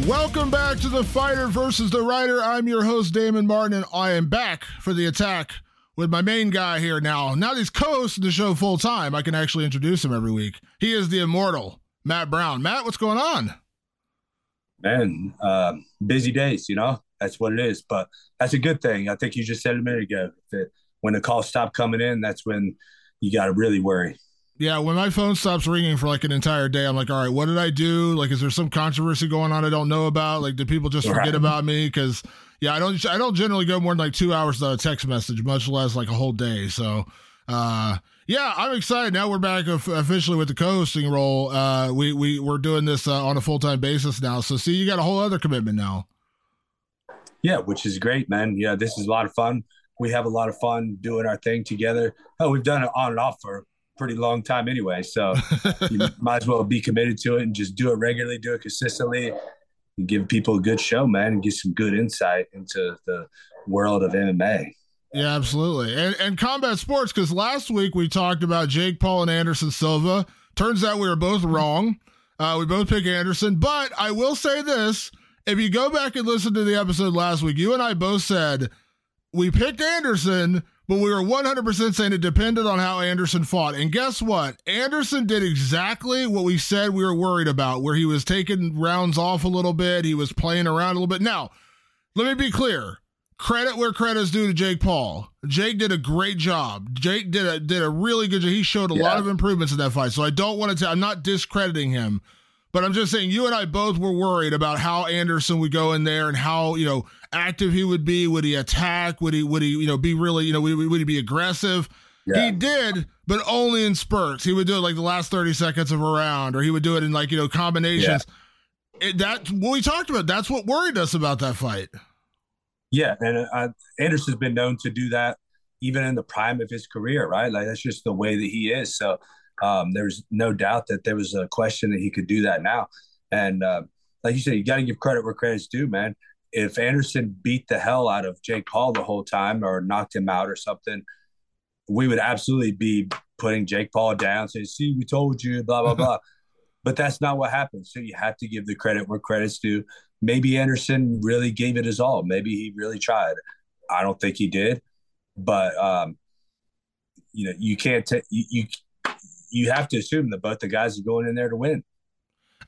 Welcome back to the Fighter versus the Writer. I'm your host, Damon Martin, and I am back for the attack with my main guy here now. Now that he's co-hosting the show full time, I can actually introduce him every week. He is the immortal Matt Brown. Matt, what's going on? Man, uh, busy days, you know, that's what it is. But that's a good thing. I think you just said a minute ago that when the calls stop coming in, that's when you got to really worry. Yeah, when my phone stops ringing for like an entire day, I'm like, all right, what did I do? Like, is there some controversy going on I don't know about? Like, did people just forget right. about me? Because yeah, I don't I don't generally go more than like two hours to a text message, much less like a whole day. So uh yeah, I'm excited. Now we're back officially with the co-hosting role. Uh, we we we're doing this uh, on a full time basis now. So see, you got a whole other commitment now. Yeah, which is great, man. Yeah, this is a lot of fun. We have a lot of fun doing our thing together. Oh, we've done it on and off for pretty long time anyway. So you might as well be committed to it and just do it regularly, do it consistently, and give people a good show, man, and get some good insight into the world of MMA. Yeah, absolutely. And and combat sports, because last week we talked about Jake Paul and Anderson Silva. Turns out we were both wrong. Uh, we both picked Anderson, but I will say this: if you go back and listen to the episode last week, you and I both said we picked Anderson, but we were 100% saying it depended on how Anderson fought. And guess what? Anderson did exactly what we said we were worried about, where he was taking rounds off a little bit. He was playing around a little bit. Now, let me be clear. Credit where credit is due to Jake Paul. Jake did a great job. Jake did a did a really good job. He showed a yeah. lot of improvements in that fight. So I don't want to. i I'm not discrediting him, but I'm just saying you and I both were worried about how Anderson would go in there and how you know active he would be. Would he attack? Would he would he you know be really you know would, would he be aggressive? Yeah. He did, but only in spurts. He would do it like the last thirty seconds of a round, or he would do it in like you know combinations. Yeah. It, that what we talked about. That's what worried us about that fight. Yeah, and uh, Anderson's been known to do that even in the prime of his career, right? Like that's just the way that he is. So um, there's no doubt that there was a question that he could do that now. And uh, like you said, you got to give credit where credit's due, man if Anderson beat the hell out of Jake Paul the whole time or knocked him out or something, we would absolutely be putting Jake Paul down, saying, "See, we told you," blah blah blah. but that's not what happened. So you have to give the credit where credit's due. Maybe Anderson really gave it his all. Maybe he really tried. I don't think he did, but um, you know, you can't take you, you you have to assume that both the guys are going in there to win.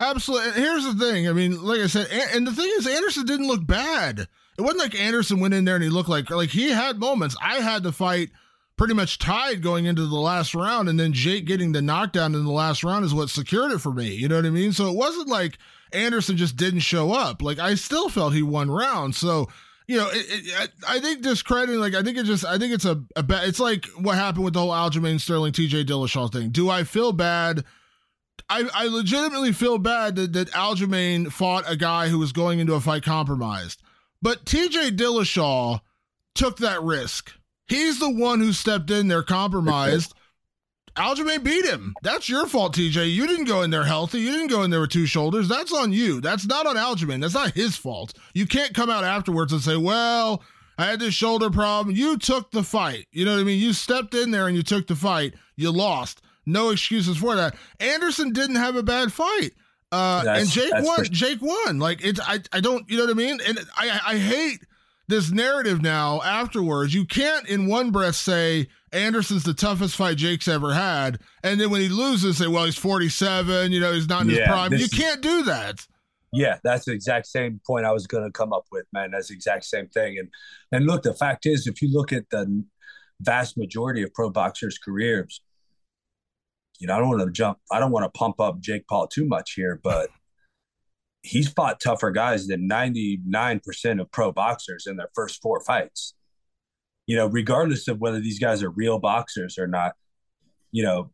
Absolutely. Here's the thing. I mean, like I said, and the thing is, Anderson didn't look bad. It wasn't like Anderson went in there and he looked like like he had moments. I had to fight pretty much tied going into the last round, and then Jake getting the knockdown in the last round is what secured it for me. You know what I mean? So it wasn't like Anderson just didn't show up. Like I still felt he won rounds. So you know, it, it, I think discrediting, like, I think it just, I think it's a, a bad, it's like what happened with the whole Aljamain Sterling, TJ Dillashaw thing. Do I feel bad? I, I legitimately feel bad that, that Aljamain fought a guy who was going into a fight compromised. But TJ Dillashaw took that risk. He's the one who stepped in there compromised. Aljamain beat him. That's your fault, TJ. You didn't go in there healthy. You didn't go in there with two shoulders. That's on you. That's not on Aljamain. That's not his fault. You can't come out afterwards and say, well, I had this shoulder problem. You took the fight. You know what I mean? You stepped in there and you took the fight. You lost. No excuses for that. Anderson didn't have a bad fight. Uh, and Jake won. For- Jake won. Like it's I, I don't you know what I mean? And I I hate this narrative now afterwards. You can't in one breath say Anderson's the toughest fight Jake's ever had, and then when he loses, say, well, he's 47, you know, he's not in yeah, his prime. You can't do that. Yeah, that's the exact same point I was going to come up with, man. That's the exact same thing. And and look, the fact is, if you look at the vast majority of pro boxers' careers, you know, I don't want to jump, I don't want to pump up Jake Paul too much here, but he's fought tougher guys than 99% of pro boxers in their first four fights. You know, regardless of whether these guys are real boxers or not, you know,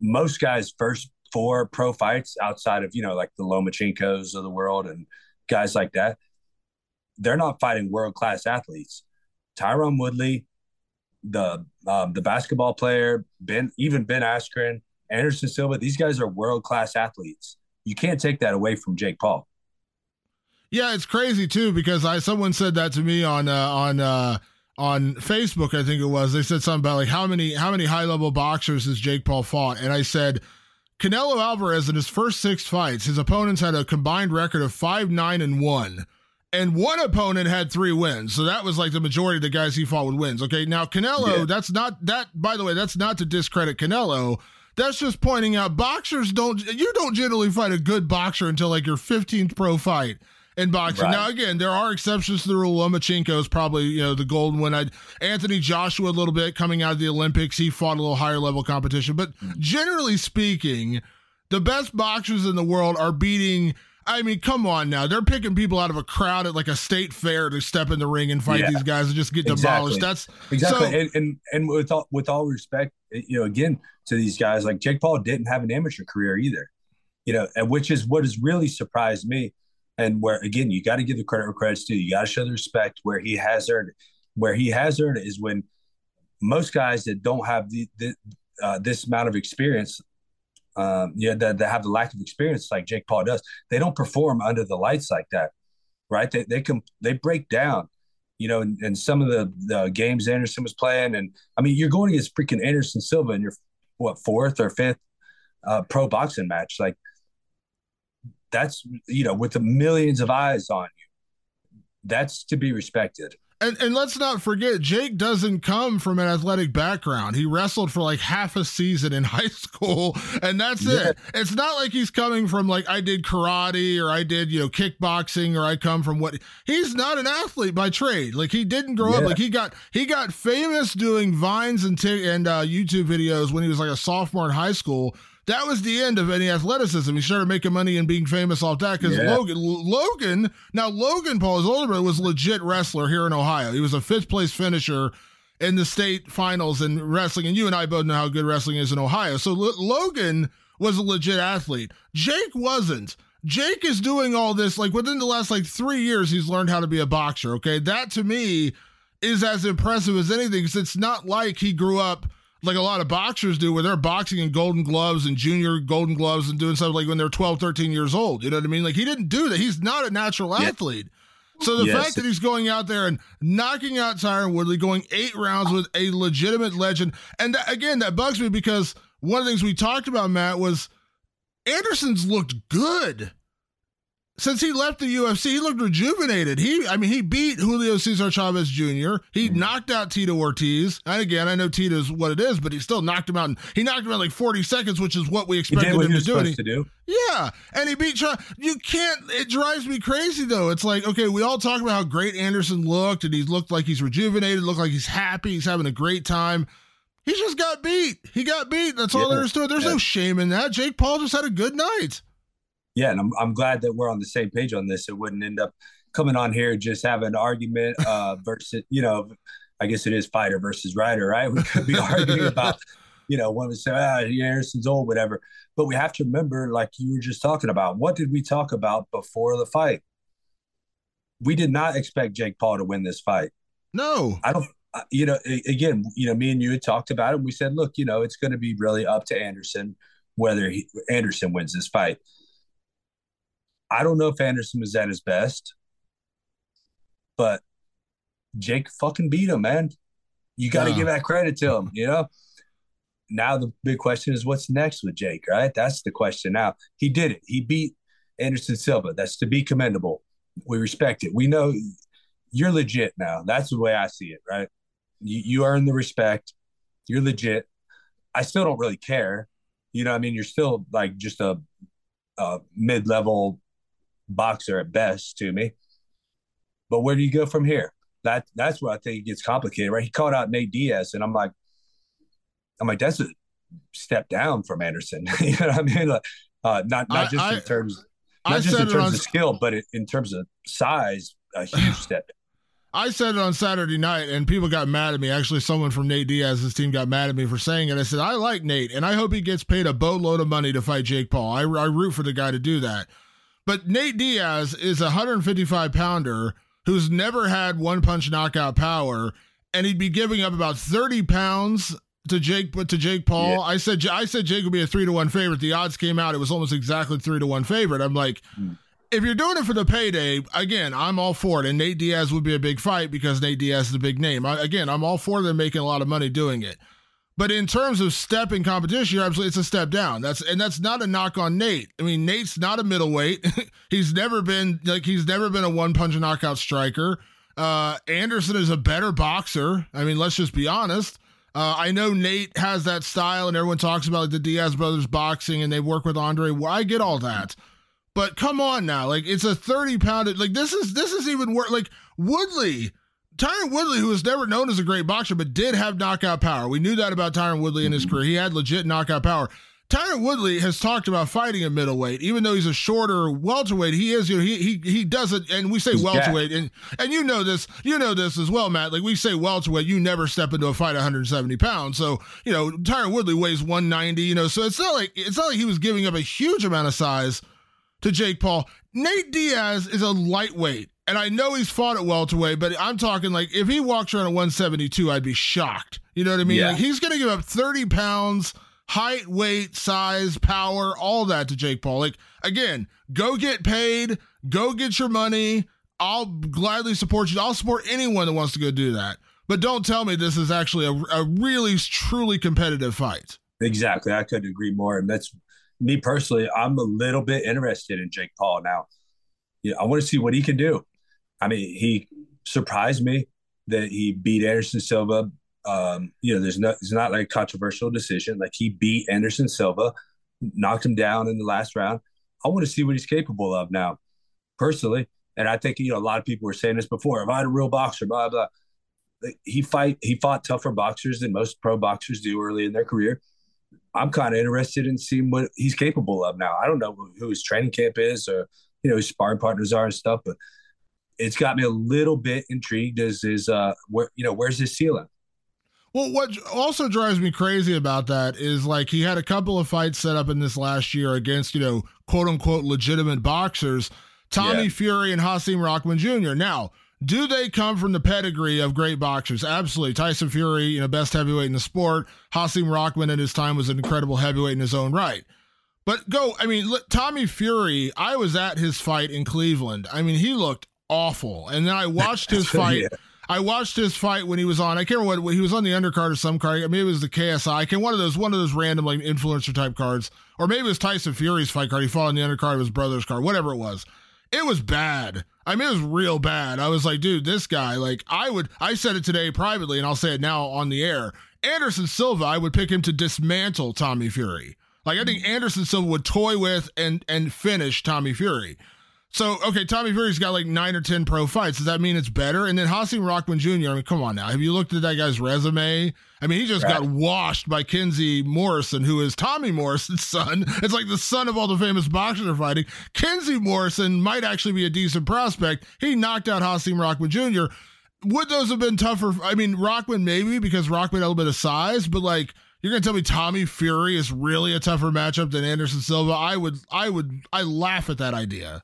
most guys' first four pro fights outside of, you know, like the Lomachenkos of the world and guys like that, they're not fighting world class athletes. Tyron Woodley, the um, the basketball player, Ben, even Ben Askren, Anderson Silva, these guys are world class athletes. You can't take that away from Jake Paul. Yeah, it's crazy too because I someone said that to me on uh, on uh, on Facebook. I think it was. They said something about like how many how many high level boxers has Jake Paul fought, and I said Canelo Alvarez in his first six fights, his opponents had a combined record of five nine and one and one opponent had three wins. So that was like the majority of the guys he fought with wins. Okay. Now, Canelo, yeah. that's not that, by the way, that's not to discredit Canelo. That's just pointing out boxers don't, you don't generally fight a good boxer until like your 15th pro fight in boxing. Right. Now, again, there are exceptions to the rule. Lomachenko is probably, you know, the golden one. I, Anthony Joshua, a little bit coming out of the Olympics, he fought a little higher level competition. But hmm. generally speaking, the best boxers in the world are beating I mean, come on now. They're picking people out of a crowd at like a state fair to step in the ring and fight yeah, these guys and just get demolished. That's exactly. So, and, and and with all with all respect, you know, again to these guys, like Jake Paul didn't have an amateur career either. You know, and which is what has really surprised me. And where again, you got to give the credit where credit's due. You got to show the respect where he has earned it. Where he has earned it is when most guys that don't have the, the uh, this amount of experience um, yeah, that, that have the lack of experience like Jake Paul does, they don't perform under the lights like that, right? They they can they break down, you know. And, some of the the games Anderson was playing, and I mean, you're going against freaking Anderson Silva in your what fourth or fifth uh, pro boxing match, like that's you know with the millions of eyes on you, that's to be respected. And, and let's not forget, Jake doesn't come from an athletic background. He wrestled for like half a season in high school, and that's yeah. it. It's not like he's coming from like I did karate or I did, you know, kickboxing or I come from what he's not an athlete by trade. Like he didn't grow yeah. up like he got he got famous doing vines and t- and uh, YouTube videos when he was like a sophomore in high school that was the end of any athleticism. He started making money and being famous off that because yeah. Logan, Logan, now Logan Paul, his older brother, was a legit wrestler here in Ohio. He was a fifth place finisher in the state finals in wrestling, and you and I both know how good wrestling is in Ohio. So L- Logan was a legit athlete. Jake wasn't. Jake is doing all this like within the last like three years. He's learned how to be a boxer. Okay, that to me is as impressive as anything because it's not like he grew up like a lot of boxers do where they're boxing in golden gloves and junior golden gloves and doing stuff like when they're 12 13 years old you know what i mean like he didn't do that he's not a natural yeah. athlete so the yes. fact that he's going out there and knocking out Tyron Woodley, going eight rounds with a legitimate legend, and that, again, that bugs me because one of the things we talked about, Matt, was Anderson's looked good. Since he left the UFC, he looked rejuvenated. He, I mean, he beat Julio Cesar Chavez Jr. He mm-hmm. knocked out Tito Ortiz. And again, I know Tito's what it is, but he still knocked him out. In, he knocked him out like 40 seconds, which is what we expected what him to do. He, to do. Yeah, and he beat. You can't. It drives me crazy though. It's like okay, we all talk about how great Anderson looked, and he looked like he's rejuvenated, looked like he's happy, he's having a great time. He just got beat. He got beat. That's all yeah. there is to it. There's yeah. no shame in that. Jake Paul just had a good night yeah, and I'm I'm glad that we're on the same page on this. It wouldn't end up coming on here just having an argument uh, versus you know, I guess it is fighter versus writer, right? We could be arguing about you know when we say ah Harrison's old, whatever. But we have to remember, like you were just talking about, what did we talk about before the fight? We did not expect Jake Paul to win this fight. No, I don't. You know, again, you know, me and you had talked about it. we said, look, you know, it's going to be really up to Anderson whether he, Anderson wins this fight. I don't know if Anderson was at his best, but Jake fucking beat him, man. You got to yeah. give that credit to him, you know? Now the big question is what's next with Jake, right? That's the question now. He did it. He beat Anderson Silva. That's to be commendable. We respect it. We know you're legit now. That's the way I see it, right? You, you earn the respect. You're legit. I still don't really care. You know, I mean, you're still like just a, a mid level boxer at best to me. But where do you go from here? That that's where I think it gets complicated, right? He called out Nate Diaz, and I'm like, I'm like, that's a step down from Anderson. you know what I mean? Like, uh, not not just I, in terms, not I just in terms on, of skill, but in terms of size, a huge step. I said it on Saturday night, and people got mad at me. Actually, someone from Nate Diaz's team got mad at me for saying it. I said I like Nate, and I hope he gets paid a boatload of money to fight Jake Paul. I, I root for the guy to do that. But Nate Diaz is a 155 pounder who's never had one punch knockout power, and he'd be giving up about 30 pounds to Jake to Jake Paul. Yeah. I said I said Jake would be a three to one favorite. The odds came out; it was almost exactly three to one favorite. I'm like, mm. if you're doing it for the payday, again, I'm all for it. And Nate Diaz would be a big fight because Nate Diaz is a big name. I, again, I'm all for them making a lot of money doing it. But in terms of step in competition, you're absolutely it's a step down. That's and that's not a knock on Nate. I mean, Nate's not a middleweight. he's never been like he's never been a one punch knockout striker. Uh, Anderson is a better boxer. I mean, let's just be honest. Uh, I know Nate has that style, and everyone talks about like, the Diaz brothers boxing, and they work with Andre. Well, I get all that, but come on now, like it's a thirty pound. Like this is this is even worse. Like Woodley Tyron Woodley, who was never known as a great boxer, but did have knockout power. We knew that about Tyron Woodley in his mm-hmm. career. He had legit knockout power. Tyron Woodley has talked about fighting a middleweight, even though he's a shorter welterweight. He is, you know, he he he does it, and we say he's welterweight, and and you know this, you know this as well, Matt. Like we say welterweight, you never step into a fight 170 pounds. So you know, Tyron Woodley weighs 190. You know, so it's not like it's not like he was giving up a huge amount of size to Jake Paul. Nate Diaz is a lightweight. And I know he's fought at welterweight, but I'm talking like if he walks around at 172, I'd be shocked. You know what I mean? Yeah. Like he's going to give up 30 pounds, height, weight, size, power, all that to Jake Paul. Like again, go get paid, go get your money. I'll gladly support you. I'll support anyone that wants to go do that. But don't tell me this is actually a, a really truly competitive fight. Exactly. I couldn't agree more. And that's me personally. I'm a little bit interested in Jake Paul now. Yeah, I want to see what he can do. I mean, he surprised me that he beat Anderson Silva. Um, you know, there's no, it's not like a controversial decision. Like he beat Anderson Silva, knocked him down in the last round. I want to see what he's capable of now, personally. And I think you know a lot of people were saying this before. If I had a real boxer, blah blah. He fight he fought tougher boxers than most pro boxers do early in their career. I'm kind of interested in seeing what he's capable of now. I don't know who his training camp is or you know his sparring partners are and stuff, but it's got me a little bit intrigued as is uh where you know where's his ceiling well what also drives me crazy about that is like he had a couple of fights set up in this last year against you know quote unquote legitimate boxers tommy yeah. fury and hasim rahman jr now do they come from the pedigree of great boxers? Absolutely. Tyson Fury, you know, best heavyweight in the sport. Hasim Rahman at his time was an incredible heavyweight in his own right. But go, I mean, Tommy Fury, I was at his fight in Cleveland. I mean, he looked awful. And then I watched his fight. yeah. I watched his fight when he was on. I can't remember what he was on the undercard or some card. I mean, it was the KSI. I can one of those one of those random like influencer type cards, or maybe it was Tyson Fury's fight card. He fought on the undercard of his brother's card, whatever it was. it was bad. I mean, it was real bad. I was like, dude, this guy, like, I would, I said it today privately, and I'll say it now on the air. Anderson Silva, I would pick him to dismantle Tommy Fury. Like, I think Anderson Silva would toy with and and finish Tommy Fury. So, okay, Tommy Fury's got like nine or 10 pro fights. Does that mean it's better? And then Hasim Rahman Jr., I mean, come on now. Have you looked at that guy's resume? I mean, he just right. got washed by Kenzie Morrison, who is Tommy Morrison's son. It's like the son of all the famous boxers are fighting. Kenzie Morrison might actually be a decent prospect. He knocked out Hasim Rahman Jr. Would those have been tougher? I mean, Rahman maybe because Rockman had a little bit of size, but like, you're gonna tell me Tommy Fury is really a tougher matchup than Anderson Silva? I would, I would, I laugh at that idea.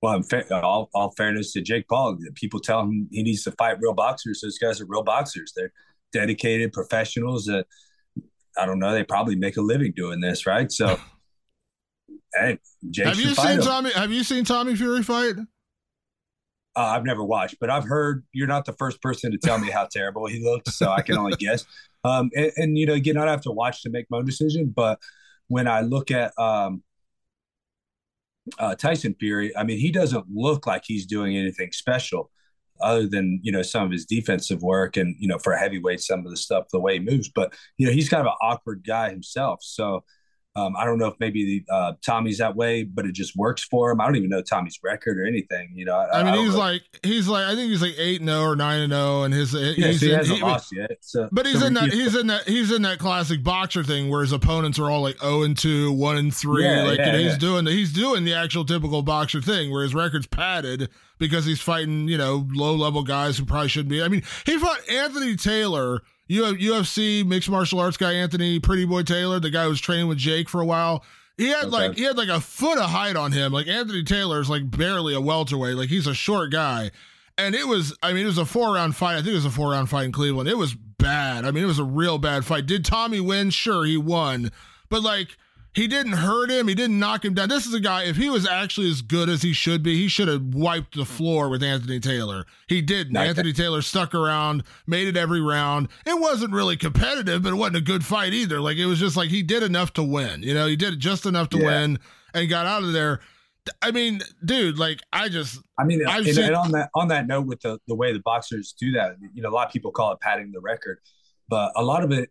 Well, fa- all, all fairness to Jake Paul, people tell him he needs to fight real boxers. Those guys are real boxers. They're dedicated professionals that I don't know. They probably make a living doing this, right? So, hey, Jake have you seen Tommy? Have you seen Tommy Fury fight? Uh, I've never watched, but I've heard you're not the first person to tell me how terrible he looked, so I can only guess. Um, and, and, you know, again, I don't have to watch to make my own decision, but when I look at um, uh, Tyson Fury, I mean, he doesn't look like he's doing anything special other than, you know, some of his defensive work and, you know, for a heavyweight, some of the stuff, the way he moves. But, you know, he's kind of an awkward guy himself. So, um, I don't know if maybe the, uh, Tommy's that way, but it just works for him. I don't even know Tommy's record or anything. You know, I, I mean, I he's like he's like I think he's like eight and zero or nine and zero, and his yeah, he's so he in, hasn't he, lost yet. So, but he's so in that he's in that he's in that classic boxer thing where his opponents are all like zero and two, one and three. Yeah, like yeah, he's doing the, he's doing the actual typical boxer thing where his record's padded because he's fighting you know low level guys who probably shouldn't be. I mean, he fought Anthony Taylor. UFC mixed martial arts guy Anthony Pretty Boy Taylor, the guy who was training with Jake for a while. He had okay. like he had like a foot of height on him. Like Anthony Taylor's like barely a welterweight. Like he's a short guy. And it was, I mean, it was a four round fight. I think it was a four round fight in Cleveland. It was bad. I mean, it was a real bad fight. Did Tommy win? Sure, he won. But like he didn't hurt him. He didn't knock him down. This is a guy, if he was actually as good as he should be, he should have wiped the floor with Anthony Taylor. He didn't. Anthony Taylor stuck around, made it every round. It wasn't really competitive, but it wasn't a good fight either. Like, it was just like he did enough to win. You know, he did just enough to yeah. win and got out of there. I mean, dude, like I just I mean and, seen, and, on that on that note with the the way the boxers do that, you know, a lot of people call it padding the record, but a lot of it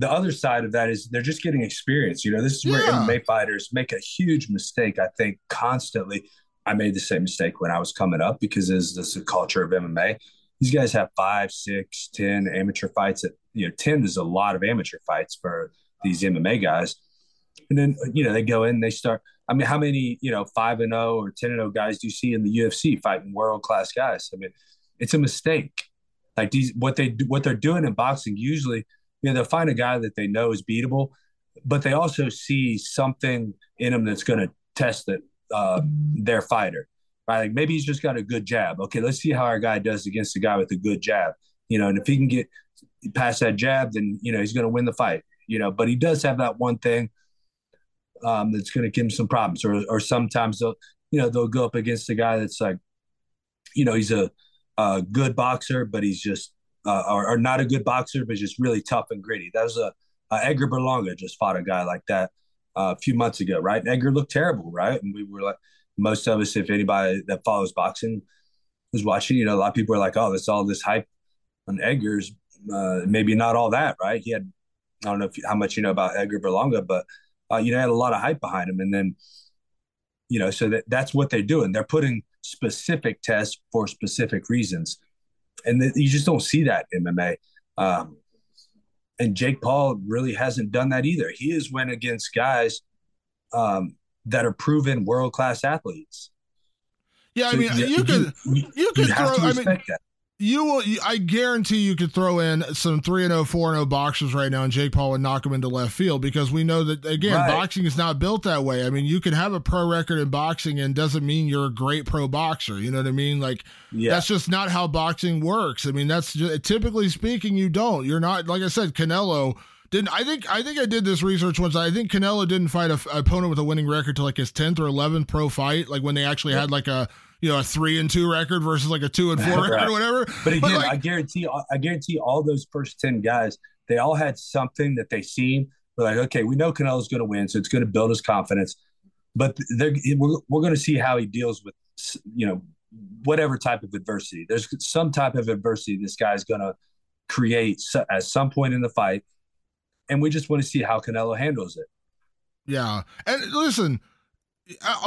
the other side of that is they're just getting experience. You know, this is where yeah. MMA fighters make a huge mistake. I think constantly. I made the same mistake when I was coming up because this is the culture of MMA. These guys have five, six, ten amateur fights. At you know, ten is a lot of amateur fights for these MMA guys. And then you know they go in, they start. I mean, how many you know five and zero oh or ten and zero oh guys do you see in the UFC fighting world class guys? I mean, it's a mistake. Like these, what they do, what they're doing in boxing usually you know, they'll find a guy that they know is beatable, but they also see something in him that's going to test that uh, their fighter. Right? Like maybe he's just got a good jab. Okay, let's see how our guy does against a guy with a good jab. You know, and if he can get past that jab, then you know he's going to win the fight. You know, but he does have that one thing um, that's going to give him some problems. Or, or sometimes they'll, you know, they'll go up against a guy that's like, you know, he's a, a good boxer, but he's just uh, or, or, not a good boxer, but just really tough and gritty. That was a, Edgar Berlanga just fought a guy like that uh, a few months ago, right? Edgar looked terrible, right? And we were like, most of us, if anybody that follows boxing was watching, you know, a lot of people were like, oh, that's all this hype on Edgar's. Uh, maybe not all that, right? He had, I don't know if, how much you know about Edgar Berlanga, but uh, you know, had a lot of hype behind him, and then, you know, so that that's what they're doing. They're putting specific tests for specific reasons and th- you just don't see that in MMA. Um, and Jake Paul really hasn't done that either. He has went against guys um, that are proven world class athletes. Yeah, I mean, you, you could you, you could throw. I mean, that you will. I guarantee you could throw in some three and 0, 4 and 0 boxers right now, and Jake Paul would knock him into left field because we know that again, right. boxing is not built that way. I mean, you can have a pro record in boxing and doesn't mean you're a great pro boxer. You know what I mean? Like yeah. that's just not how boxing works. I mean, that's just, typically speaking, you don't. You're not like I said, Canelo didn't I think I think I did this research once. I think Canelo didn't fight a, a opponent with a winning record to like his tenth or eleventh pro fight, like when they actually had like a you know a three and two record versus like a two and four right. record or whatever. But again, but like, I guarantee I guarantee all those first ten guys they all had something that they seen. We're like, okay, we know Canelo's going to win, so it's going to build his confidence. But they're, we're, we're going to see how he deals with you know, whatever type of adversity. There's some type of adversity this guy's going to create at some point in the fight. And we just want to see how Canelo handles it. Yeah. And listen,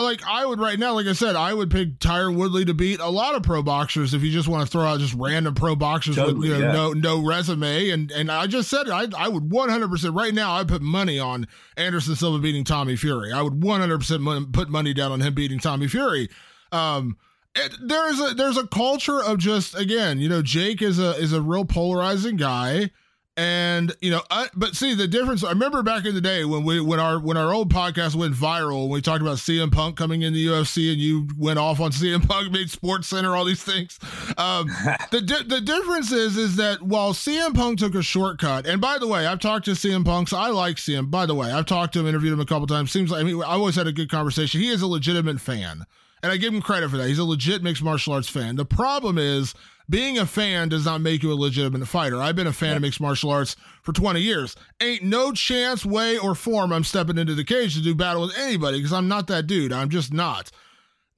like I would right now, like I said, I would pick Tyron Woodley to beat a lot of pro boxers if you just want to throw out just random pro boxers totally, with you know, yeah. no no resume. And and I just said I I would 100 percent right now I put money on Anderson Silva beating Tommy Fury. I would 100 percent put money down on him beating Tommy Fury. Um, it, there's a there's a culture of just again, you know, Jake is a is a real polarizing guy. And you know, I, but see the difference. I remember back in the day when we when our when our old podcast went viral, we talked about CM Punk coming in the UFC, and you went off on CM Punk, made Sports Center, all these things. Um, the di- the difference is is that while CM Punk took a shortcut, and by the way, I've talked to CM Punk, so I like CM. By the way, I've talked to him, interviewed him a couple times. Seems like I mean, I always had a good conversation. He is a legitimate fan, and I give him credit for that. He's a legit mixed martial arts fan. The problem is being a fan does not make you a legitimate fighter. I've been a fan yeah. of mixed martial arts for 20 years. Ain't no chance, way, or form I'm stepping into the cage to do battle with anybody because I'm not that dude. I'm just not.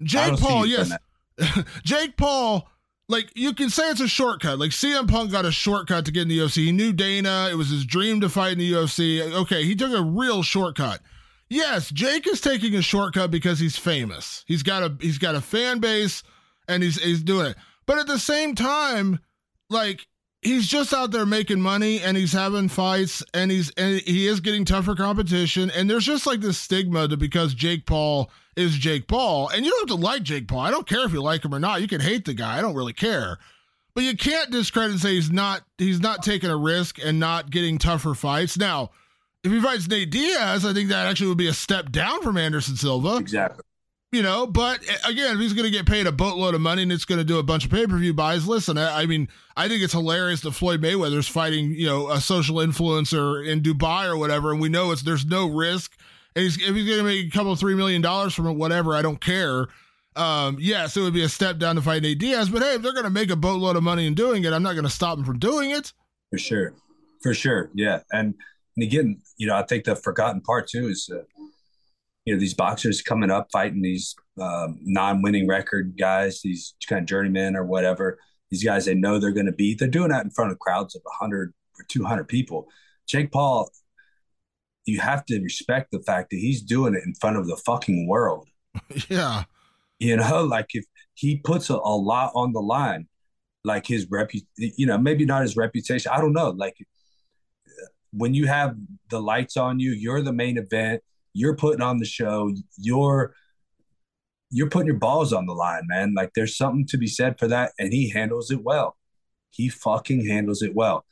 Jake Paul, yes. Jake Paul, like you can say it's a shortcut. Like CM Punk got a shortcut to get in the UFC. He knew Dana. It was his dream to fight in the UFC. Okay, he took a real shortcut. Yes, Jake is taking a shortcut because he's famous. He's got a he's got a fan base and he's he's doing it. But at the same time, like he's just out there making money and he's having fights and he's and he is getting tougher competition and there's just like this stigma to because Jake Paul is Jake Paul and you don't have to like Jake Paul. I don't care if you like him or not. You can hate the guy. I don't really care. But you can't discredit and say he's not he's not taking a risk and not getting tougher fights. Now, if he fights Nate Diaz, I think that actually would be a step down from Anderson Silva. Exactly you know, but eh, again, he's going to get paid a boatload of money and it's going to do a bunch of pay per view buys, listen, I, I, mean, I think it's hilarious that Floyd Mayweather's fighting, you know, a social influencer in Dubai or whatever, and we know it's there's no risk. And he's, if he's going to make a couple three million dollars from it, whatever, I don't care. Um, yes, it would be a step down to fight Nate Diaz, but hey, if they're going to make a boatload of money in doing it, I'm not going to stop them from doing it. For sure, for sure, yeah. And and again, you know, I think the forgotten part too is. Uh, you know these boxers coming up fighting these um, non-winning record guys, these kind of journeymen or whatever. These guys they know they're going to beat. They're doing that in front of crowds of 100 or 200 people. Jake Paul, you have to respect the fact that he's doing it in front of the fucking world. yeah. You know, like if he puts a, a lot on the line, like his repu, you know, maybe not his reputation. I don't know. Like when you have the lights on you, you're the main event you're putting on the show you're you're putting your balls on the line man. Like there's something to be said for that and he handles it well. He fucking handles it well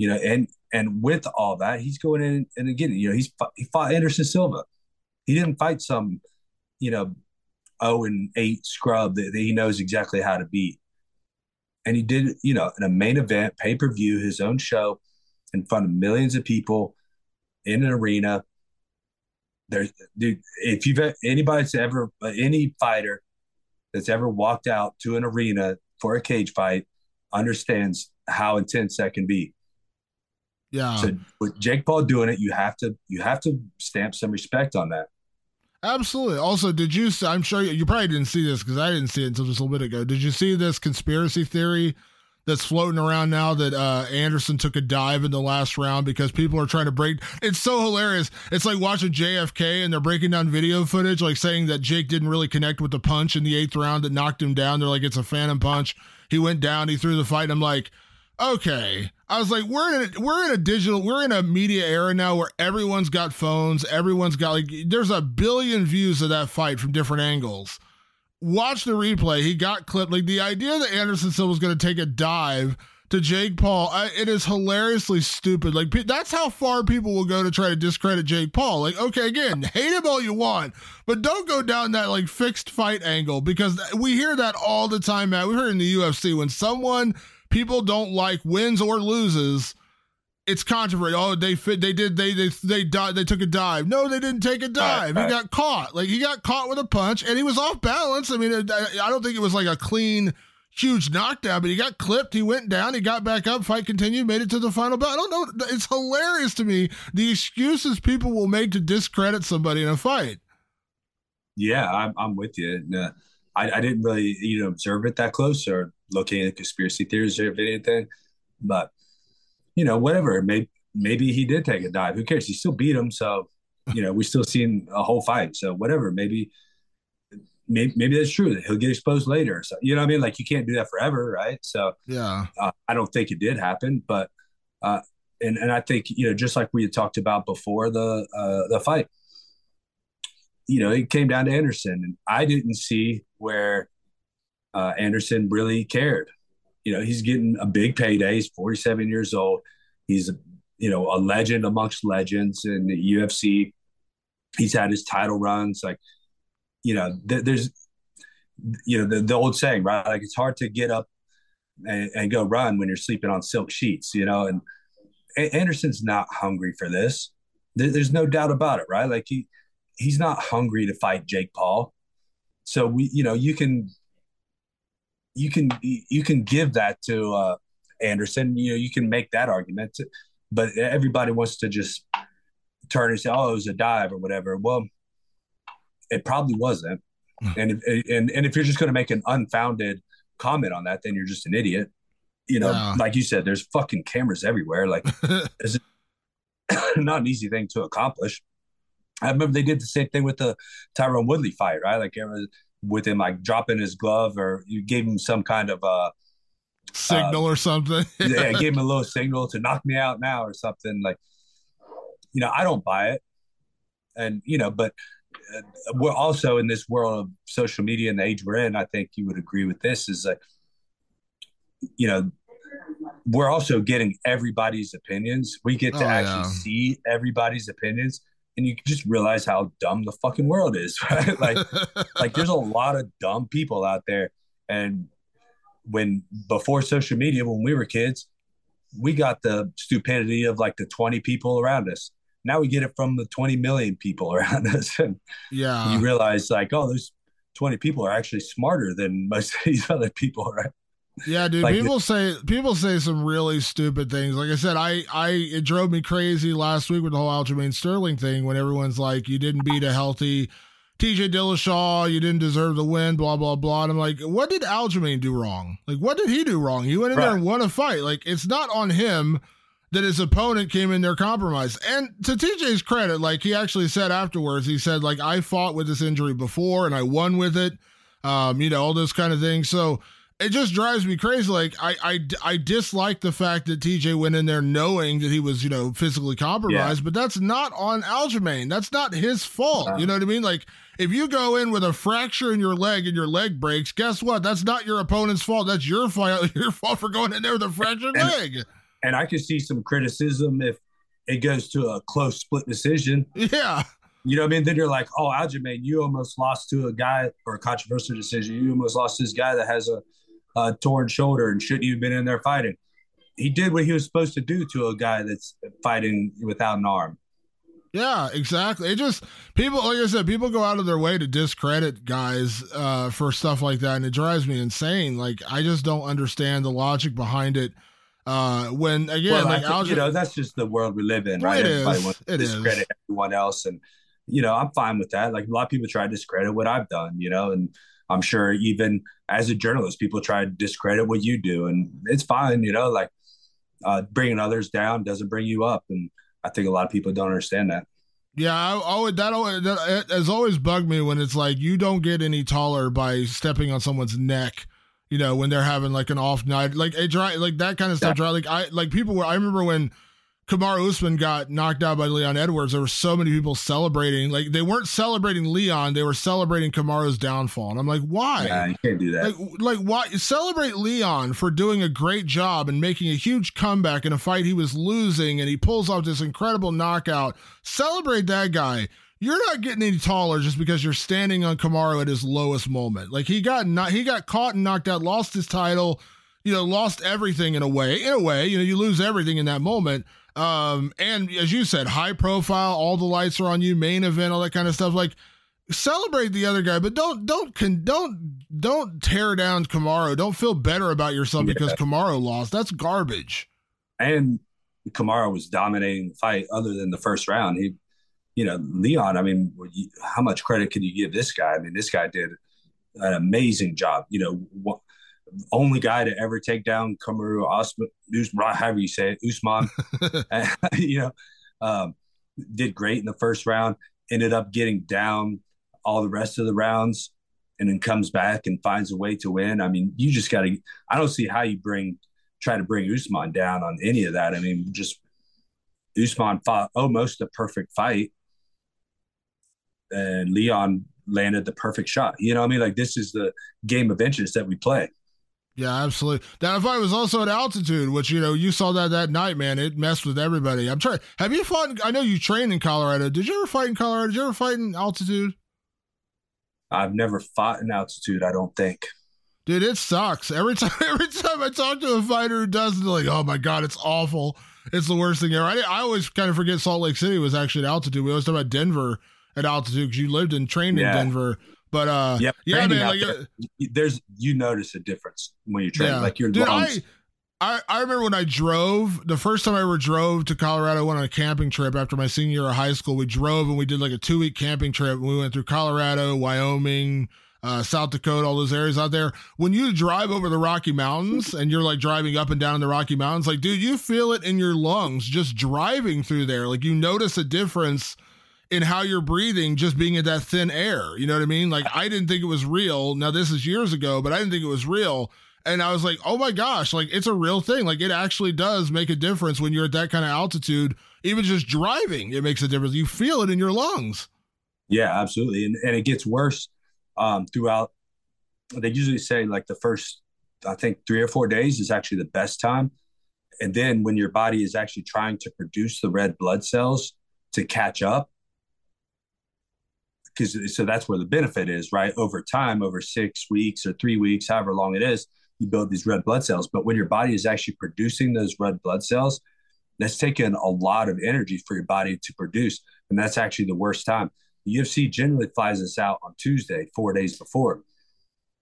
you know and and with all that he's going in and again you know he's he fought anderson silva. He didn't fight some you know 0 and 8 scrub that, that he knows exactly how to beat. And he did you know in a main event pay-per-view his own show in front of millions of people in an arena there's dude, if you've anybody's ever any fighter that's ever walked out to an arena for a cage fight understands how intense that can be. Yeah. So with Jake Paul doing it, you have to you have to stamp some respect on that. Absolutely. Also, did you? I'm sure you, you probably didn't see this because I didn't see it until just a little bit ago. Did you see this conspiracy theory that's floating around now that uh, Anderson took a dive in the last round because people are trying to break. It's so hilarious. It's like watching JFK and they're breaking down video footage, like saying that Jake didn't really connect with the punch in the eighth round that knocked him down. They're like, it's a phantom punch. He went down, he threw the fight. And I'm like, okay. I was like, we're in a, we're in a digital, we're in a media era now where everyone's got phones, everyone's got like, there's a billion views of that fight from different angles watch the replay. He got clipped. Like the idea that Anderson Silva was going to take a dive to Jake Paul, I, it is hilariously stupid. Like that's how far people will go to try to discredit Jake Paul. Like, okay, again, hate him all you want, but don't go down that like fixed fight angle because we hear that all the time. Matt, we heard in the UFC when someone people don't like wins or loses it's controversial. Oh, they fit. They did. They they they died. They took a dive. No, they didn't take a dive. Right, right. He got caught. Like he got caught with a punch, and he was off balance. I mean, I don't think it was like a clean, huge knockdown, but he got clipped. He went down. He got back up. Fight continued. Made it to the final bell. I don't know. It's hilarious to me the excuses people will make to discredit somebody in a fight. Yeah, I'm I'm with you. Uh, I, I didn't really you know observe it that close or looking at conspiracy theories or anything, but you know whatever. Maybe maybe he did take a dive. Who cares? He still beat him, so you know we still seen a whole fight. So whatever. Maybe maybe, maybe that's true he'll get exposed later. So you know what I mean? Like you can't do that forever, right? So yeah, uh, I don't think it did happen, but uh, and and I think you know just like we had talked about before the uh, the fight, you know, it came down to Anderson, and I didn't see where uh, Anderson really cared. You know, he's getting a big payday. He's 47 years old. He's you know a legend amongst legends in the UFC. He's had his title runs. Like you know, th- there's, you know, the, the old saying, right? Like it's hard to get up and, and, go run when you're sleeping on silk sheets, you know, and Anderson's not hungry for this. There, there's no doubt about it, right? Like he, he's not hungry to fight Jake Paul. So we, you know, you can, you can, you can give that to uh, Anderson. You know, you can make that argument, but everybody wants to just turn and say, "Oh, it was a dive" or whatever. Well, it probably wasn't. Hmm. and if, and and if you're just going to make an unfounded comment on that, then you're just an idiot. You know, yeah. like you said, there's fucking cameras everywhere. Like, it's not an easy thing to accomplish. I remember they did the same thing with the Tyrone Woodley fight, right? Like with him like dropping his glove, or you gave him some kind of uh signal uh, or something. yeah, gave him a little signal to knock me out now or something. Like, you know, I don't buy it, and you know, but we're also in this world of social media and the age we're in. I think you would agree with this is like, you know, we're also getting everybody's opinions. We get to oh, actually yeah. see everybody's opinions, and you just realize how dumb the fucking world is, right? like, like there's a lot of dumb people out there. And when before social media, when we were kids, we got the stupidity of like the 20 people around us now we get it from the 20 million people around us and yeah you realize like oh those 20 people are actually smarter than most of these other people right yeah dude like people the, say people say some really stupid things like i said i i it drove me crazy last week with the whole aljamain sterling thing when everyone's like you didn't beat a healthy TJ Dillashaw, you didn't deserve the win, blah blah blah. And I'm like, what did Aljamain do wrong? Like, what did he do wrong? He went in right. there and won a fight. Like, it's not on him that his opponent came in there compromised. And to TJ's credit, like he actually said afterwards, he said, like, I fought with this injury before and I won with it. Um, you know, all this kind of thing. So it just drives me crazy. Like I, I, I dislike the fact that TJ went in there knowing that he was, you know, physically compromised, yeah. but that's not on Aljamain. That's not his fault. Uh-huh. You know what I mean? Like if you go in with a fracture in your leg and your leg breaks, guess what? That's not your opponent's fault. That's your fault. Your fault for going in there with a fractured and, leg and I could see some criticism if it goes to a close split decision. Yeah. You know what I mean? Then you're like, oh, Aljamain, you almost lost to a guy or a controversial decision. You almost lost this guy that has a, a torn shoulder and shouldn't even have been in there fighting. He did what he was supposed to do to a guy that's fighting without an arm. Yeah, exactly. It just people, like I said, people go out of their way to discredit guys uh, for stuff like that, and it drives me insane. Like I just don't understand the logic behind it. Uh, when again, well, like think, you know, that's just the world we live in, right? It Everybody is. wants to it discredit is. everyone else, and you know, I'm fine with that. Like a lot of people try to discredit what I've done, you know, and I'm sure even as a journalist, people try to discredit what you do, and it's fine, you know, like uh, bringing others down doesn't bring you up, and I think a lot of people don't understand that. Yeah, I, I that, always, that has always bugged me when it's like you don't get any taller by stepping on someone's neck you know, when they're having like an off night, like a dry, like that kind of stuff. Dry, like I, like people were. I remember when Kamaru Usman got knocked out by Leon Edwards. There were so many people celebrating. Like they weren't celebrating Leon, they were celebrating Kamaru's downfall. And I'm like, why? Yeah, you can't do that. Like, like why celebrate Leon for doing a great job and making a huge comeback in a fight he was losing, and he pulls off this incredible knockout. Celebrate that guy you're not getting any taller just because you're standing on Kamaru at his lowest moment. Like he got not he got caught and knocked out, lost his title, you know, lost everything in a way. In a way, you know, you lose everything in that moment. Um, and as you said, high profile, all the lights are on you, main event, all that kind of stuff. Like celebrate the other guy, but don't don't con- don't don't tear down Kamaru. Don't feel better about yourself yeah. because Kamaru lost. That's garbage. And Kamaru was dominating the fight other than the first round. He you know, Leon, I mean, how much credit can you give this guy? I mean, this guy did an amazing job. You know, only guy to ever take down Kamaru Osman, however you say it, Usman. you know, um, did great in the first round. Ended up getting down all the rest of the rounds, and then comes back and finds a way to win. I mean, you just got to. I don't see how you bring try to bring Usman down on any of that. I mean, just Usman fought almost a perfect fight, and Leon landed the perfect shot. You know, I mean, like this is the game of inches that we play. Yeah, absolutely. That fight was also at altitude, which you know you saw that that night, man. It messed with everybody. I'm trying. Have you fought? I know you trained in Colorado. Did you ever fight in Colorado? Did you ever fight in altitude? I've never fought in altitude. I don't think. Dude, it sucks. Every time, every time I talk to a fighter who does, they're like, "Oh my god, it's awful. It's the worst thing ever." I, I always kind of forget Salt Lake City was actually at altitude. We always talk about Denver at altitude because you lived and trained yeah. in Denver. But uh, yep. yeah, man, like there, there's you notice a difference when you train. Yeah. Like your Dude, lungs. I, I, I remember when I drove the first time I ever drove to Colorado. I Went on a camping trip after my senior year of high school. We drove and we did like a two week camping trip. We went through Colorado, Wyoming, uh, South Dakota, all those areas out there. When you drive over the Rocky Mountains and you're like driving up and down in the Rocky Mountains, like dude, you feel it in your lungs just driving through there. Like you notice a difference in how you're breathing just being in that thin air. You know what I mean? Like I didn't think it was real. Now this is years ago, but I didn't think it was real. And I was like, oh my gosh, like it's a real thing. Like it actually does make a difference when you're at that kind of altitude. Even just driving, it makes a difference. You feel it in your lungs. Yeah, absolutely. And, and it gets worse um, throughout. They usually say like the first, I think, three or four days is actually the best time. And then when your body is actually trying to produce the red blood cells to catch up, because so that's where the benefit is, right? Over time, over six weeks or three weeks, however long it is, you build these red blood cells. But when your body is actually producing those red blood cells, that's taking a lot of energy for your body to produce. And that's actually the worst time. The UFC generally flies us out on Tuesday, four days before.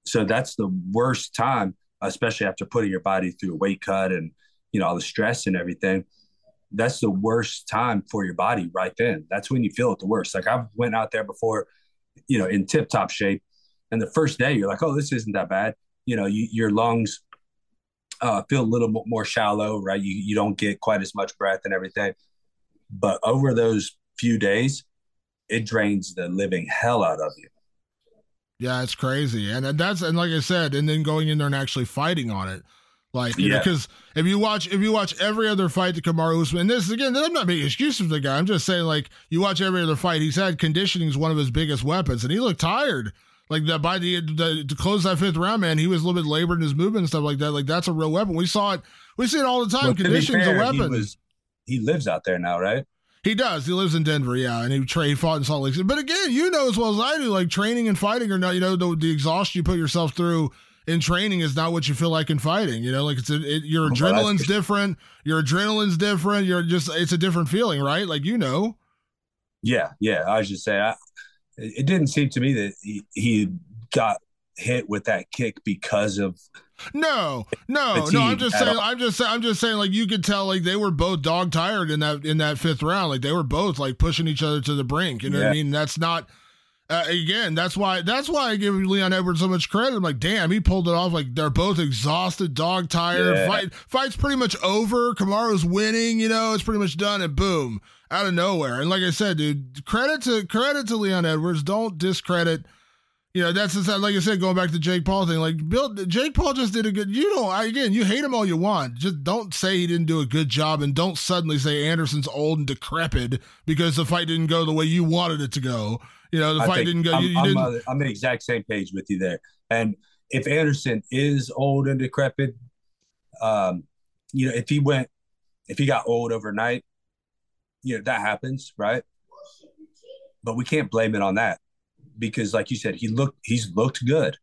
So that's the worst time, especially after putting your body through a weight cut and you know all the stress and everything that's the worst time for your body right then. That's when you feel it the worst. Like I've went out there before, you know, in tip top shape, and the first day you're like, oh, this isn't that bad. You know, you, your lungs uh, feel a little more shallow, right? You you don't get quite as much breath and everything. But over those few days, it drains the living hell out of you. Yeah, it's crazy, and that's and like I said, and then going in there and actually fighting on it. Like, you yeah. because if you watch if you watch every other fight to Kamaru Usman, and this again, I'm not making excuses for the guy. I'm just saying, like, you watch every other fight, he's had conditioning is one of his biggest weapons, and he looked tired. Like that by the, the to close that fifth round, man, he was a little bit labored in his movement and stuff like that. Like that's a real weapon. We saw it. We see it all the time. Well, Conditioning's fair, a weapon. He, was, he lives out there now, right? He does. He lives in Denver, yeah, and he trained, fought in Salt Lake City. But again, you know as well as I do, like training and fighting or not, you know, the, the exhaustion you put yourself through in training is not what you feel like in fighting. You know, like it's a, it, your adrenaline's different. Your adrenaline's different. You're just it's a different feeling, right? Like you know. Yeah, yeah. I was just say I, it didn't seem to me that he, he got hit with that kick because of no, no, no. I'm just saying. I'm just saying. I'm just saying. Like you could tell, like they were both dog tired in that in that fifth round. Like they were both like pushing each other to the brink. You know yeah. what I mean? That's not uh, again, that's why that's why I give Leon Edwards so much credit. I'm like, damn, he pulled it off. Like they're both exhausted, dog tired. Yeah. Fight fight's pretty much over. Kamaru's winning. You know, it's pretty much done, and boom, out of nowhere. And like I said, dude, credit to credit to Leon Edwards. Don't discredit. You know, that's just, like I said, going back to Jake Paul thing. Like Bill, Jake Paul just did a good. You don't again. You hate him all you want. Just don't say he didn't do a good job, and don't suddenly say Anderson's old and decrepit because the fight didn't go the way you wanted it to go. You know, the fight didn't go. I'm, you, you I'm, didn't. Uh, I'm the exact same page with you there. And if Anderson is old and decrepit, um, you know, if he went, if he got old overnight, you know, that happens, right? But we can't blame it on that because, like you said, he looked, he's looked good.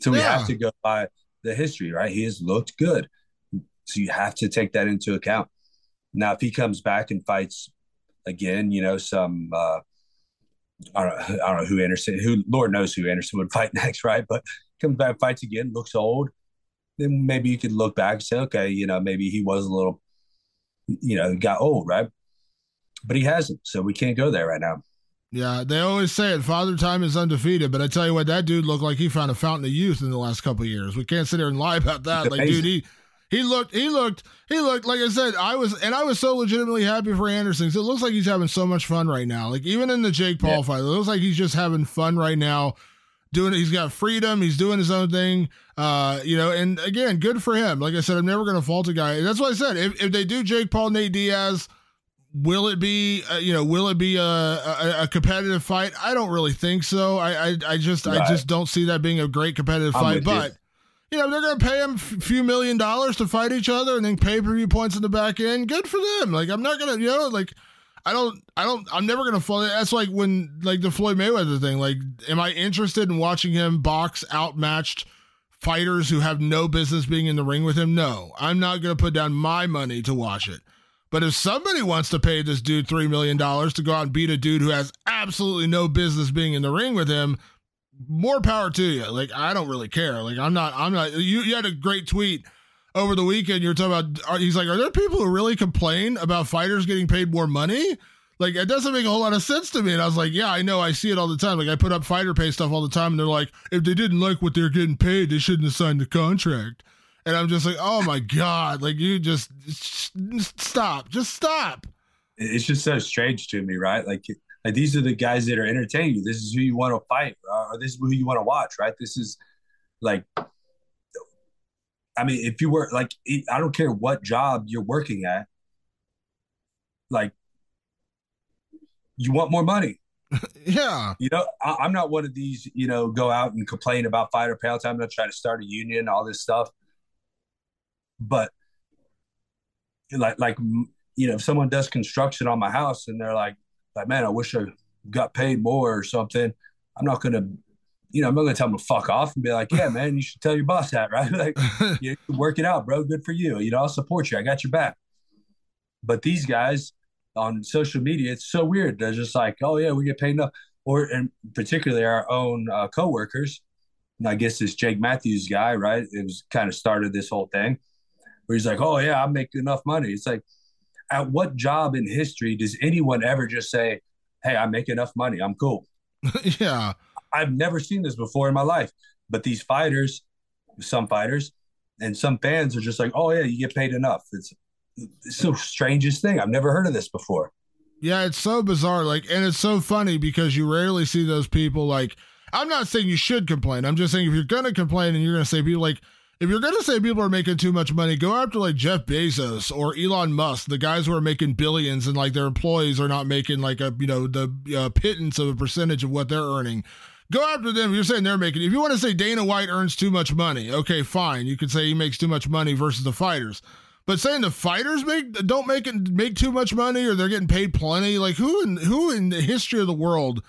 So we yeah. have to go by the history, right? He has looked good. So you have to take that into account. Now, if he comes back and fights again, you know, some uh, I don't, I don't know who Anderson, who Lord knows who Anderson would fight next, right? But comes back, fights again, looks old. Then maybe you could look back and say, okay, you know, maybe he was a little, you know, got old, right? But he hasn't, so we can't go there right now. Yeah, they always say it. Father Time is undefeated, but I tell you what, that dude looked like he found a fountain of youth in the last couple years. We can't sit there and lie about that. Like, dude, he he looked, he looked, he looked. Like I said, I was, and I was so legitimately happy for Anderson. It looks like he's having so much fun right now. Like even in the Jake Paul yeah. fight, it looks like he's just having fun right now. Doing it, he's got freedom. He's doing his own thing. Uh, you know, and again, good for him. Like I said, I'm never going to fault a guy. That's what I said. If if they do Jake Paul, Nate Diaz Will it be, uh, you know, will it be a, a, a, competitive fight? I don't really think so. I, I, I just, right. I just don't see that being a great competitive I'm fight. But you. know, they're going to pay them a few million dollars to fight each other, and then pay per view points in the back end. Good for them. Like I'm not gonna, you know, like I don't, I don't, I'm never gonna follow. That's like when, like the Floyd Mayweather thing. Like, am I interested in watching him box outmatched? fighters who have no business being in the ring with him? No, I'm not going to put down my money to watch it. But if somebody wants to pay this dude $3 million to go out and beat a dude who has absolutely no business being in the ring with him, more power to you. Like, I don't really care. Like, I'm not, I'm not, you, you had a great tweet over the weekend. You're talking about, he's like, are there people who really complain about fighters getting paid more money? Like, it doesn't make a whole lot of sense to me. And I was like, yeah, I know. I see it all the time. Like, I put up fighter pay stuff all the time. And they're like, if they didn't like what they're getting paid, they shouldn't have signed the contract. And I'm just like, oh my God, like you just, just stop, just stop. It's just so strange to me, right? Like, like these are the guys that are entertaining you. This is who you want to fight, uh, or this is who you want to watch, right? This is like, I mean, if you were like, I don't care what job you're working at, like, you want more money. yeah. You know, I, am not one of these, you know, go out and complain about fighter pay time. I'm not trying to start a union, all this stuff but like like you know if someone does construction on my house and they're like like man i wish i got paid more or something. I'm not gonna you know i'm not gonna tell them to fuck off and be like yeah man you should tell your boss that right? Like you work it out bro. Good for you. You know i'll support you. I got your back. But these guys on social media it's so weird. They're just like oh yeah we get paid enough. Or and particularly our own uh, co-workers. And i guess this jake matthews guy right? It was kind of started this whole thing. Where he's like, "Oh yeah, I make enough money." It's like, at what job in history does anyone ever just say, "Hey, I make enough money. I'm cool." yeah, I've never seen this before in my life. But these fighters, some fighters, and some fans are just like, "Oh yeah, you get paid enough." It's it's the strangest thing. I've never heard of this before. Yeah, it's so bizarre. Like, and it's so funny because you rarely see those people. Like, I'm not saying you should complain. I'm just saying if you're gonna complain and you're gonna say people like if you're gonna say people are making too much money, go after like Jeff Bezos or Elon Musk, the guys who are making billions and like their employees are not making like a you know the uh, pittance of a percentage of what they're earning. Go after them. You're saying they're making. If you want to say Dana White earns too much money, okay, fine. You could say he makes too much money versus the fighters. But saying the fighters make don't make it make too much money or they're getting paid plenty, like who in who in the history of the world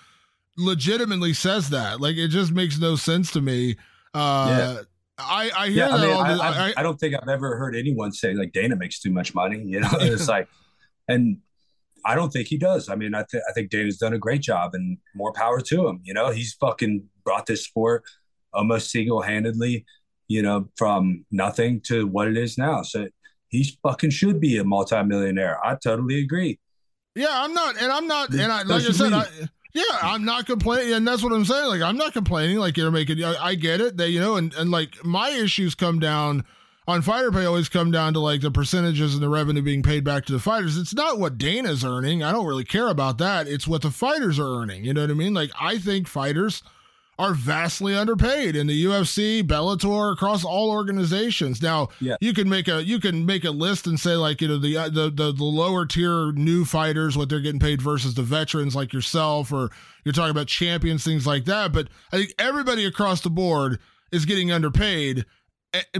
legitimately says that? Like it just makes no sense to me. Uh, yeah. I, I hear yeah, that. I, mean, I, I, I, don't think I've ever heard anyone say like Dana makes too much money. You know, it's like, and I don't think he does. I mean, I, th- I think Dana's done a great job, and more power to him. You know, he's fucking brought this sport almost single handedly. You know, from nothing to what it is now. So he fucking should be a multimillionaire. I totally agree. Yeah, I'm not, and I'm not, and I, like I said, I, yeah, I'm not complaining, and that's what I'm saying. Like, I'm not complaining. Like, you're making. I, I get it. That you know, and and like my issues come down on fighter pay. Always come down to like the percentages and the revenue being paid back to the fighters. It's not what Dana's earning. I don't really care about that. It's what the fighters are earning. You know what I mean? Like, I think fighters are vastly underpaid in the UFC, Bellator, across all organizations. Now, yeah. you can make a you can make a list and say like you know the, uh, the the the lower tier new fighters what they're getting paid versus the veterans like yourself, or you're talking about champions, things like that. But I think everybody across the board is getting underpaid.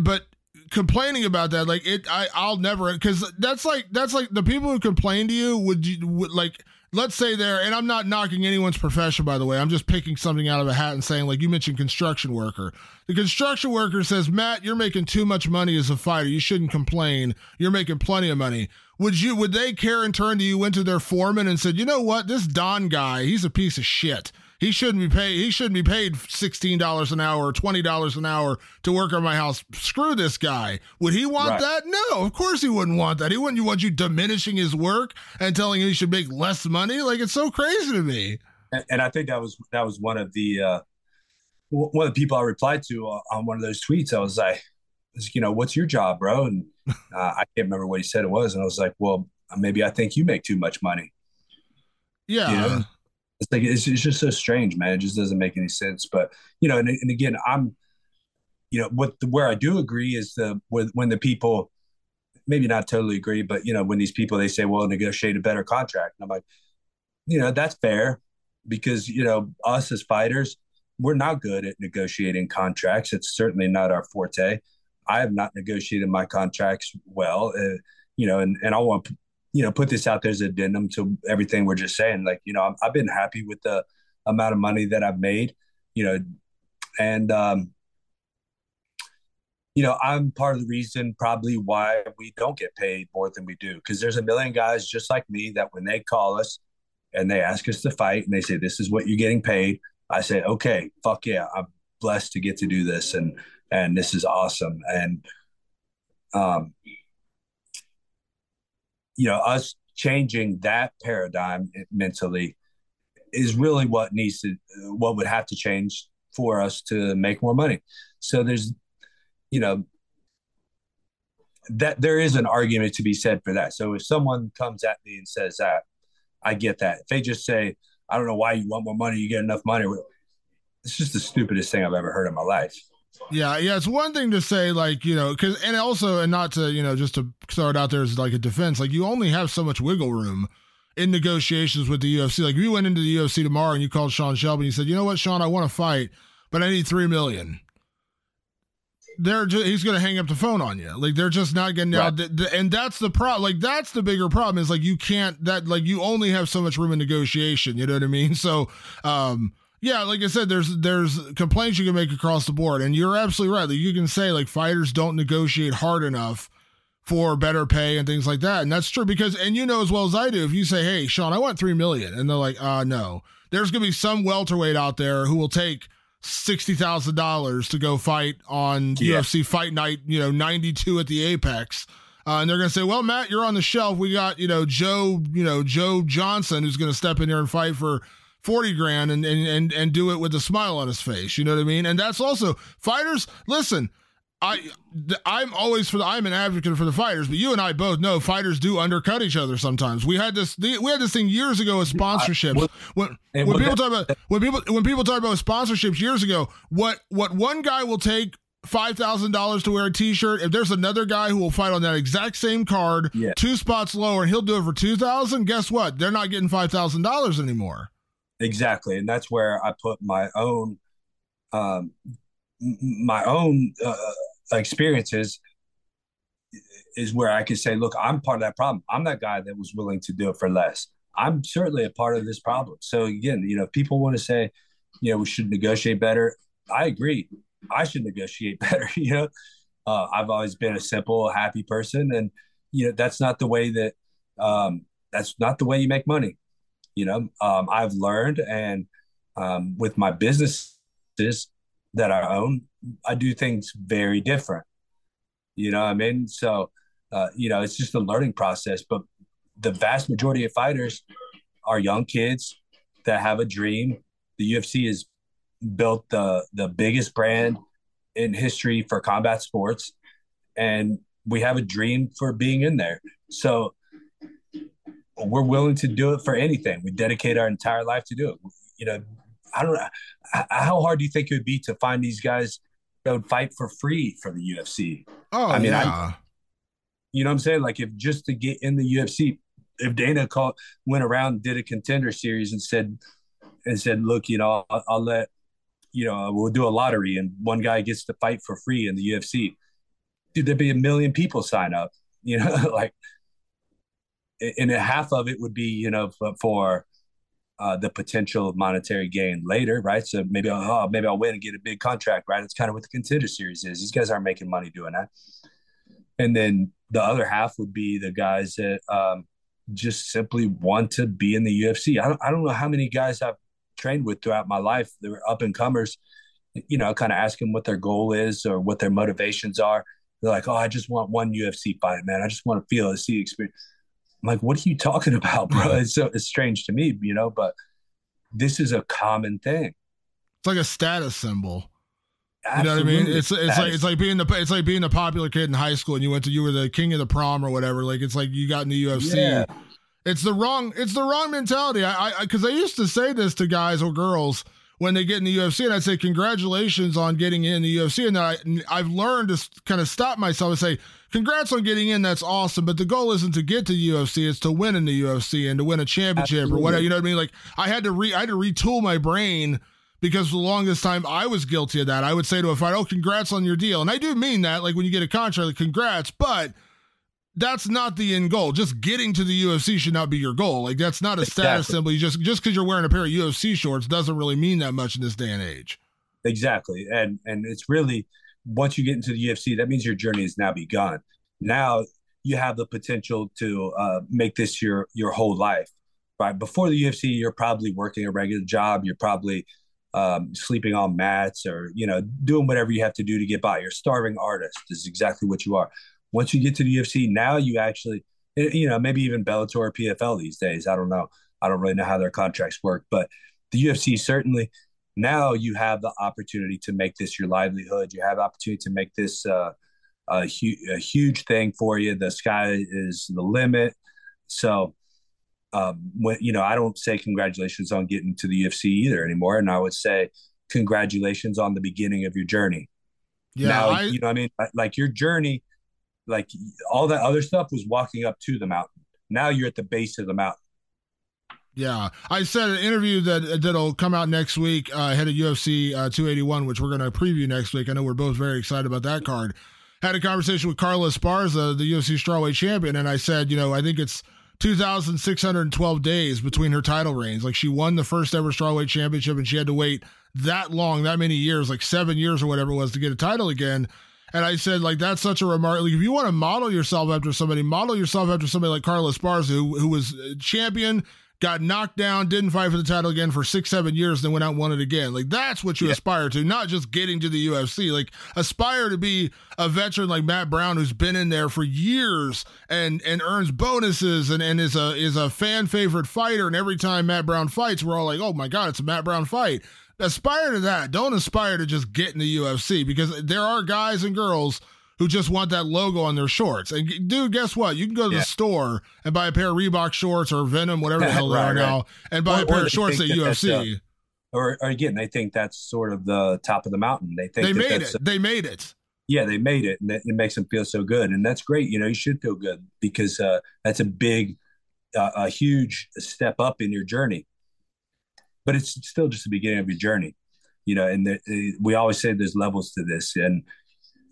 But complaining about that like it I I'll never cuz that's like that's like the people who complain to you would you would like let's say there, and I'm not knocking anyone's profession, by the way. I'm just picking something out of a hat and saying, like you mentioned, construction worker. The construction worker says, Matt, you're making too much money as a fighter. You shouldn't complain. You're making plenty of money. Would you? Would they care and turn to you, went to their foreman, and said, you know what, this Don guy, he's a piece of shit. He shouldn't be paid. He shouldn't be paid sixteen dollars an hour or twenty dollars an hour to work on my house. Screw this guy. Would he want right. that? No, of course he wouldn't want that. He wouldn't want you diminishing his work and telling him he should make less money. Like it's so crazy to me. And, and, I think that was that was one of the uh, one of the people I replied to on one of those tweets. I was like, you know, what's your job, bro? And uh, I can't remember what he said it was, and I was like, well, maybe I think you make too much money. Yeah. You know? It's like it's, it's just so strange, man. It just doesn't make any sense. But you know, and, and again, I'm, you know, what the, where I do agree is the when, when the people, maybe not totally agree, but you know, when these people they say, well, negotiate a better contract, and I'm like, you know, that's fair because you know, us as fighters, we're not good at negotiating contracts. It's certainly not our forte. I have not negotiated my contracts well, uh, you know, and and I want you know, put this out there as addendum to everything we're just saying. Like, you know, I've been happy with the amount of money that I've made, you know, and, um, you know, I'm part of the reason probably why we don't get paid more than we do. Because there's a million guys just like me that when they call us and they ask us to fight and they say, this is what you're getting paid, I say, okay, fuck yeah, I'm blessed to get to do this. And, and this is awesome. And, um, you know, us changing that paradigm eh, mentally is really what needs to, what would have to change for us to make more money. So there's, you know, that there is an argument to be said for that. So if someone comes at me and says that, I get that. If they just say, I don't know why you want more money, you get enough money. It's just the stupidest thing I've ever heard in my life. Yeah, yeah, it's one thing to say like you know, because and also and not to you know just to start out there as like a defense, like you only have so much wiggle room in negotiations with the UFC. Like if you went into the UFC tomorrow and you called Sean Shelby and you said, you know what, Sean, I want to fight, but I need three million. They're just, he's going to hang up the phone on you. Like they're just not getting right. out. And that's the problem. Like that's the bigger problem is like you can't that like you only have so much room in negotiation. You know what I mean? So, um, yeah, like I said, there's there's complaints you can make across the board, and you're absolutely right. Like you can say like fighters don't negotiate hard enough for better pay and things like that, and that's true because and you know as well as I do, if you say, "Hey, Sean, I want three million, and they're like, "Uh, no," there's gonna be some welterweight out there who will take sixty thousand dollars to go fight on yeah. UFC Fight Night, you know, ninety two at the Apex. Uh, and they're going to say, "Well, Matt, you're on the shelf. We got, you know, Joe, you know, Joe Johnson, who's going to step in here and fight for 40 grand and, and and and do it with a smile on his face you know what i mean and that's also fighters listen I I'm always for the I'm an advocate for the fighters, but you and I both know fighters do undercut each other sometimes. We had this we had this thing years ago with sponsorships. when when people talk about when people when people talk about sponsorships years ago, what what one guy will take five thousand dollars to wear a T-shirt. If there's another guy who will fight on that exact same card, yeah. two spots lower, and he'll do it for two thousand. Guess what? They're not getting five thousand dollars anymore. Exactly, and that's where I put my own, um, my own uh, experiences. Is where I could say, look, I'm part of that problem. I'm that guy that was willing to do it for less. I'm certainly a part of this problem. So again, you know, people want to say, you know, we should negotiate better. I agree. I should negotiate better. You know, uh, I've always been a simple, happy person, and you know that's not the way that um, that's not the way you make money. You know, um, I've learned, and um, with my businesses that I own, I do things very different. You know, I mean, so uh, you know, it's just a learning process. But the vast majority of fighters are young kids that have a dream. The UFC has built the the biggest brand in history for combat sports, and we have a dream for being in there. So we're willing to do it for anything. We dedicate our entire life to do it. You know, I don't know how hard do you think it would be to find these guys that would fight for free for the UFC? Oh, I mean, yeah. I, you know what I'm saying? Like if just to get in the UFC, if Dana called, went around, did a contender series and said, and said, look, you know, I'll, I'll let, you know, we'll do a lottery and one guy gets to fight for free in the UFC. Dude, there'd be a million people sign up, you know, like and half of it would be you know for uh, the potential monetary gain later, right? So maybe I'll, oh, maybe I'll win and get a big contract, right? It's kind of what the contender series is. These guys aren't making money doing that. And then the other half would be the guys that um, just simply want to be in the UFC. I don't, I don't know how many guys I've trained with throughout my life. They're up and comers, you know, kind of asking what their goal is or what their motivations are. They're like, oh, I just want one UFC fight, man. I just want to feel, see experience. I'm like, what are you talking about, bro? It's so it's strange to me, you know, but this is a common thing. It's like a status symbol. Absolutely. You know what I mean? It's it's like it's like being the it's like being a popular kid in high school and you went to you were the king of the prom or whatever. Like it's like you got in the UFC. Yeah. It's the wrong it's the wrong mentality. I because I, I used to say this to guys or girls when they get in the UFC, and I'd say congratulations on getting in the UFC. And I I've learned to kind of stop myself and say congrats on getting in. That's awesome, but the goal isn't to get to the UFC; it's to win in the UFC and to win a championship Absolutely. or whatever. You know what I mean? Like I had to re I had to retool my brain because for the longest time I was guilty of that. I would say to a fight, "Oh, congrats on your deal," and I do mean that. Like when you get a contract, like, congrats, but that's not the end goal. Just getting to the UFC should not be your goal. Like that's not a exactly. status symbol. You just just because you're wearing a pair of UFC shorts doesn't really mean that much in this day and age. Exactly, and and it's really once you get into the UFC, that means your journey has now begun. Now you have the potential to uh, make this your your whole life. Right before the UFC, you're probably working a regular job. You're probably um, sleeping on mats or you know doing whatever you have to do to get by. You're starving artist is exactly what you are. Once you get to the UFC, now you actually eh, you know maybe even Bellator or PFL these days. I don't know. I don't really know how their contracts work, but the UFC certainly now you have the opportunity to make this your livelihood. You have opportunity to make this uh, a, hu- a huge thing for you. The sky is the limit. So um, when you know, I don't say congratulations on getting to the UFC either anymore, and I would say congratulations on the beginning of your journey. Yeah, now I, you know, I mean, like your journey, like all that other stuff was walking up to the mountain. Now you're at the base of the mountain. Yeah, I said an interview that that'll come out next week uh, ahead of UFC uh, 281, which we're going to preview next week. I know we're both very excited about that card. Had a conversation with Carla Esparza, the UFC strawweight champion, and I said, you know, I think it's 2,612 days between her title reigns. Like she won the first ever strawweight championship and she had to wait that long, that many years, like seven years or whatever it was to get a title again. And I said, like, that's such a remark. Like, if you want to model yourself after somebody, model yourself after somebody like Carlos Esparza, who, who was uh, champion, got knocked down, didn't fight for the title again for six, seven years, then went out and won it again. Like that's what you yeah. aspire to, not just getting to the UFC. Like aspire to be a veteran like Matt Brown who's been in there for years and and earns bonuses and, and is a is a fan favorite fighter. And every time Matt Brown fights, we're all like, oh my God, it's a Matt Brown fight. Aspire to that. Don't aspire to just get in the UFC because there are guys and girls who just want that logo on their shorts. And dude, guess what? You can go to yeah. the store and buy a pair of Reebok shorts or Venom, whatever the hell they are right. now, and buy or, a pair of shorts at that UFC. Uh, or, or, again, they think that's sort of the top of the mountain. They think they made it. they made it. Yeah, they made it, and it makes them feel so good, and that's great. You know, you should feel good because uh, that's a big, uh, a huge step up in your journey. But it's still just the beginning of your journey, you know. And the, we always say there's levels to this, and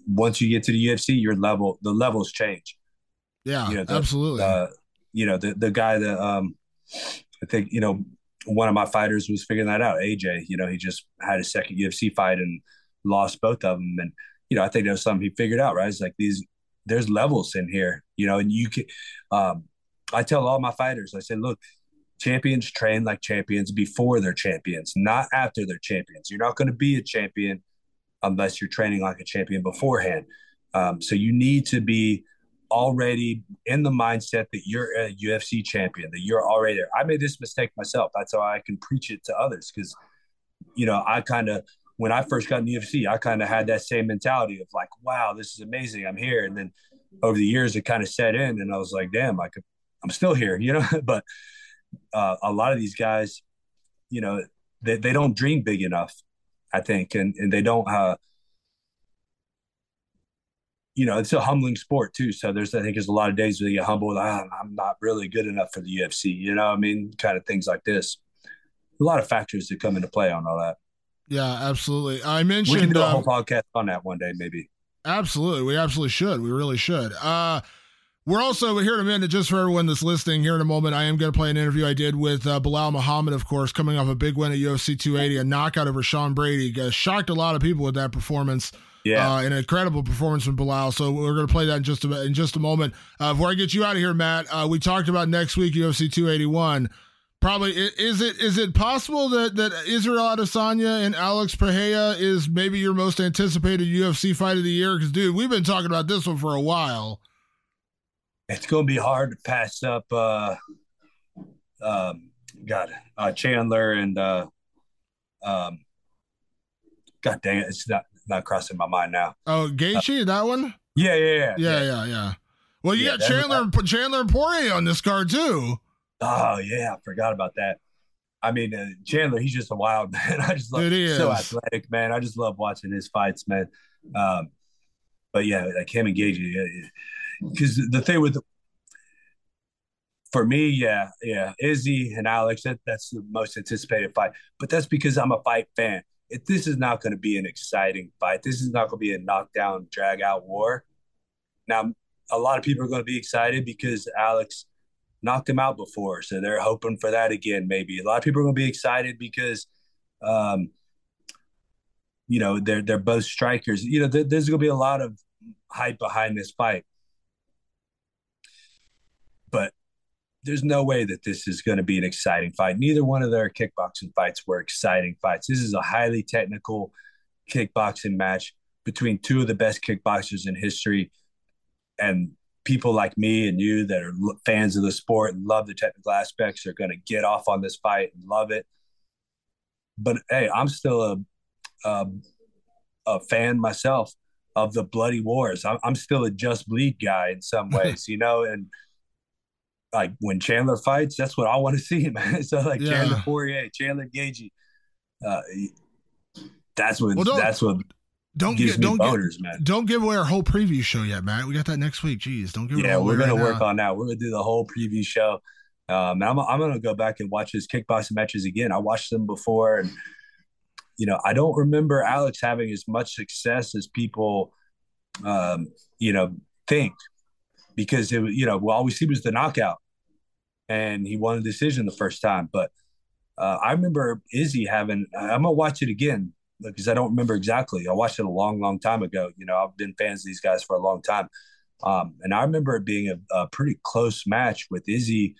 once you get to the UFC, your level, the levels change. Yeah, you know, the, absolutely. Uh, you know, the the guy that um, I think you know one of my fighters was figuring that out. AJ, you know, he just had a second UFC fight and lost both of them, and you know, I think that was something he figured out. Right? It's like these, there's levels in here, you know, and you can. Um, I tell all my fighters, I say, look, champions train like champions before they're champions, not after they're champions. You're not going to be a champion unless you're training like a champion beforehand. Um, so you need to be already in the mindset that you're a UFC champion, that you're already there. I made this mistake myself. That's how I can preach it to others because, you know, I kind of, when I first got in the UFC, I kind of had that same mentality of like, wow, this is amazing. I'm here. And then over the years, it kind of set in and I was like, damn, I could, I'm still here, you know, but uh, a lot of these guys, you know, they, they don't dream big enough I think, and and they don't. Uh, you know, it's a humbling sport too. So there's, I think, there's a lot of days where you get humbled. Ah, I'm not really good enough for the UFC. You know, I mean, kind of things like this. A lot of factors that come into play on all that. Yeah, absolutely. I mentioned we can do a whole um, podcast on that one day, maybe. Absolutely, we absolutely should. We really should. Uh, we're also here in a minute, just for everyone that's listening. Here in a moment, I am going to play an interview I did with uh, Belal Muhammad, of course, coming off a big win at UFC 280, a knockout over Sean Brady. Uh, shocked a lot of people with that performance. Yeah, uh, an incredible performance from Belal. So we're going to play that in just a in just a moment. Uh, before I get you out of here, Matt, uh, we talked about next week UFC 281. Probably is it is it possible that that Israel Adesanya and Alex Pereira is maybe your most anticipated UFC fight of the year? Because dude, we've been talking about this one for a while it's going to be hard to pass up uh, um, God, uh, Chandler and uh, um, God dang it, it's not not crossing my mind now. Oh, Gaethje, uh, that one. Yeah, yeah, yeah, yeah, yeah, yeah. Well, you yeah, got Chandler, was, Chandler and Poirier on this card too. Oh yeah, I forgot about that. I mean, uh, Chandler, he's just a wild man. I just love Dude, so athletic, man. I just love watching his fights, man. Um, but yeah, like him and Gaethje, because the thing with for me, yeah, yeah, Izzy and Alex, that, that's the most anticipated fight. But that's because I'm a fight fan. If this is not going to be an exciting fight, this is not going to be a knockdown, drag out war. Now, a lot of people are going to be excited because Alex knocked him out before, so they're hoping for that again. Maybe a lot of people are going to be excited because, um, you know, they're they're both strikers. You know, there's going to be a lot of hype behind this fight. But there's no way that this is going to be an exciting fight. Neither one of their kickboxing fights were exciting fights. This is a highly technical kickboxing match between two of the best kickboxers in history and people like me and you that are fans of the sport and love the technical aspects are going to get off on this fight and love it. But hey, I'm still a a, a fan myself of the bloody wars. I'm, I'm still a just bleed guy in some ways, you know, and like when Chandler fights, that's what I want to see, man. So like yeah. Chandler Poirier, Chandler Gaethje, uh, that's what well, that's what don't get don't boners, get, man. Don't give away our whole preview show yet, Matt. We got that next week. Jeez, don't give. Away. Yeah, we're gonna right work now. on that. We're gonna do the whole preview show. Um, I'm I'm gonna go back and watch his kickboxing matches again. I watched them before, and you know I don't remember Alex having as much success as people, um, you know, think because it you know all we see was the knockout and he won a decision the first time. But uh, I remember Izzy having. I'm gonna watch it again because I don't remember exactly. I watched it a long, long time ago. You know, I've been fans of these guys for a long time, um, and I remember it being a, a pretty close match with Izzy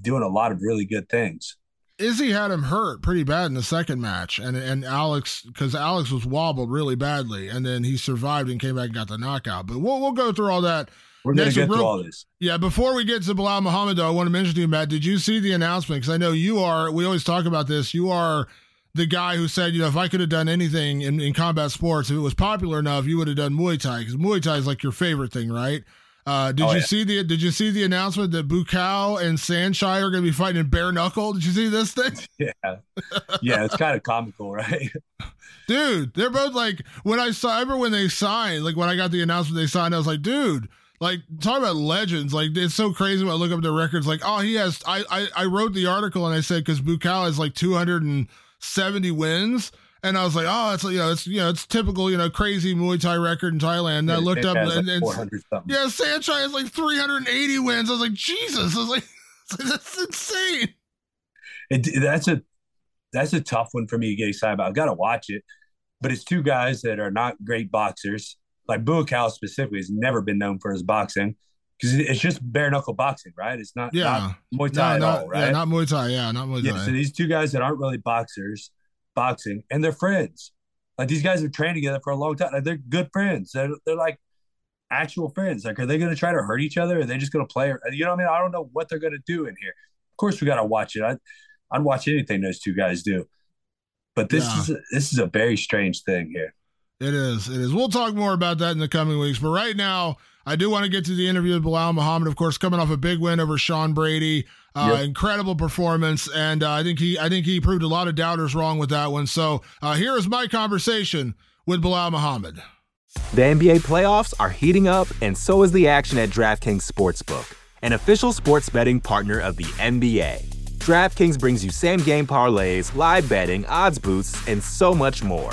doing a lot of really good things. Izzy had him hurt pretty bad in the second match, and and Alex because Alex was wobbled really badly, and then he survived and came back and got the knockout. But we'll we'll go through all that we're going to get through all this. Yeah, before we get to Belal Muhammad, though, I want to mention to you, Matt, did you see the announcement? Because I know you are, we always talk about this, you are the guy who said, you know, if I could have done anything in, in combat sports, if it was popular enough, you would have done Muay Thai, because Muay Thai is like your favorite thing, right? Uh, did oh, you yeah. see the Did you see the announcement that Buakaw and Saenchai are going to be fighting in bare knuckle? Did you see this thing? Yeah, yeah, it's kind of comical, right? dude, they're both like when I saw. I remember when they signed, like when I got the announcement they signed, I was like, dude, like talk about legends. Like it's so crazy when I look up their records. Like oh, he has. I I, I wrote the article and I said because Buakaw has like 270 wins. And I was like, oh, it's you know, it's you know, it's typical, you know, crazy Muay Thai record in Thailand. And yeah, I looked up and, and yeah, Saenchai has like 380 wins. I was like, Jesus, I was like, that's insane. It, that's a that's a tough one for me to get excited about. I've got to watch it, but it's two guys that are not great boxers like Buakaw specifically has never been known for his boxing because it's just bare knuckle boxing, right? It's not, yeah. not Muay Thai no, at all, right? Yeah, not Muay Thai. Yeah, not Muay Thai. Yeah, so these two guys that aren't really boxers, boxing, and they're friends. Like these guys have trained together for a long time. Like, they're good friends. They're, they're like actual friends. Like, are they going to try to hurt each other? Are they just going to play? You know what I mean? I don't know what they're going to do in here. Of course, we got to watch it. I, I'd watch anything those two guys do. But this yeah. is this is a very strange thing here. It is. It is. We'll talk more about that in the coming weeks. But right now, I do want to get to the interview with Belal Muhammad, of course, coming off a big win over Sean Brady. Uh, yep. Incredible performance, and uh, I think he, I think he proved a lot of doubters wrong with that one. So uh, here is my conversation with Belal Muhammad. The NBA playoffs are heating up, and so is the action at DraftKings Sportsbook, an official sports betting partner of the NBA. DraftKings brings you same-game parlays, live betting, odds boosts, and so much more.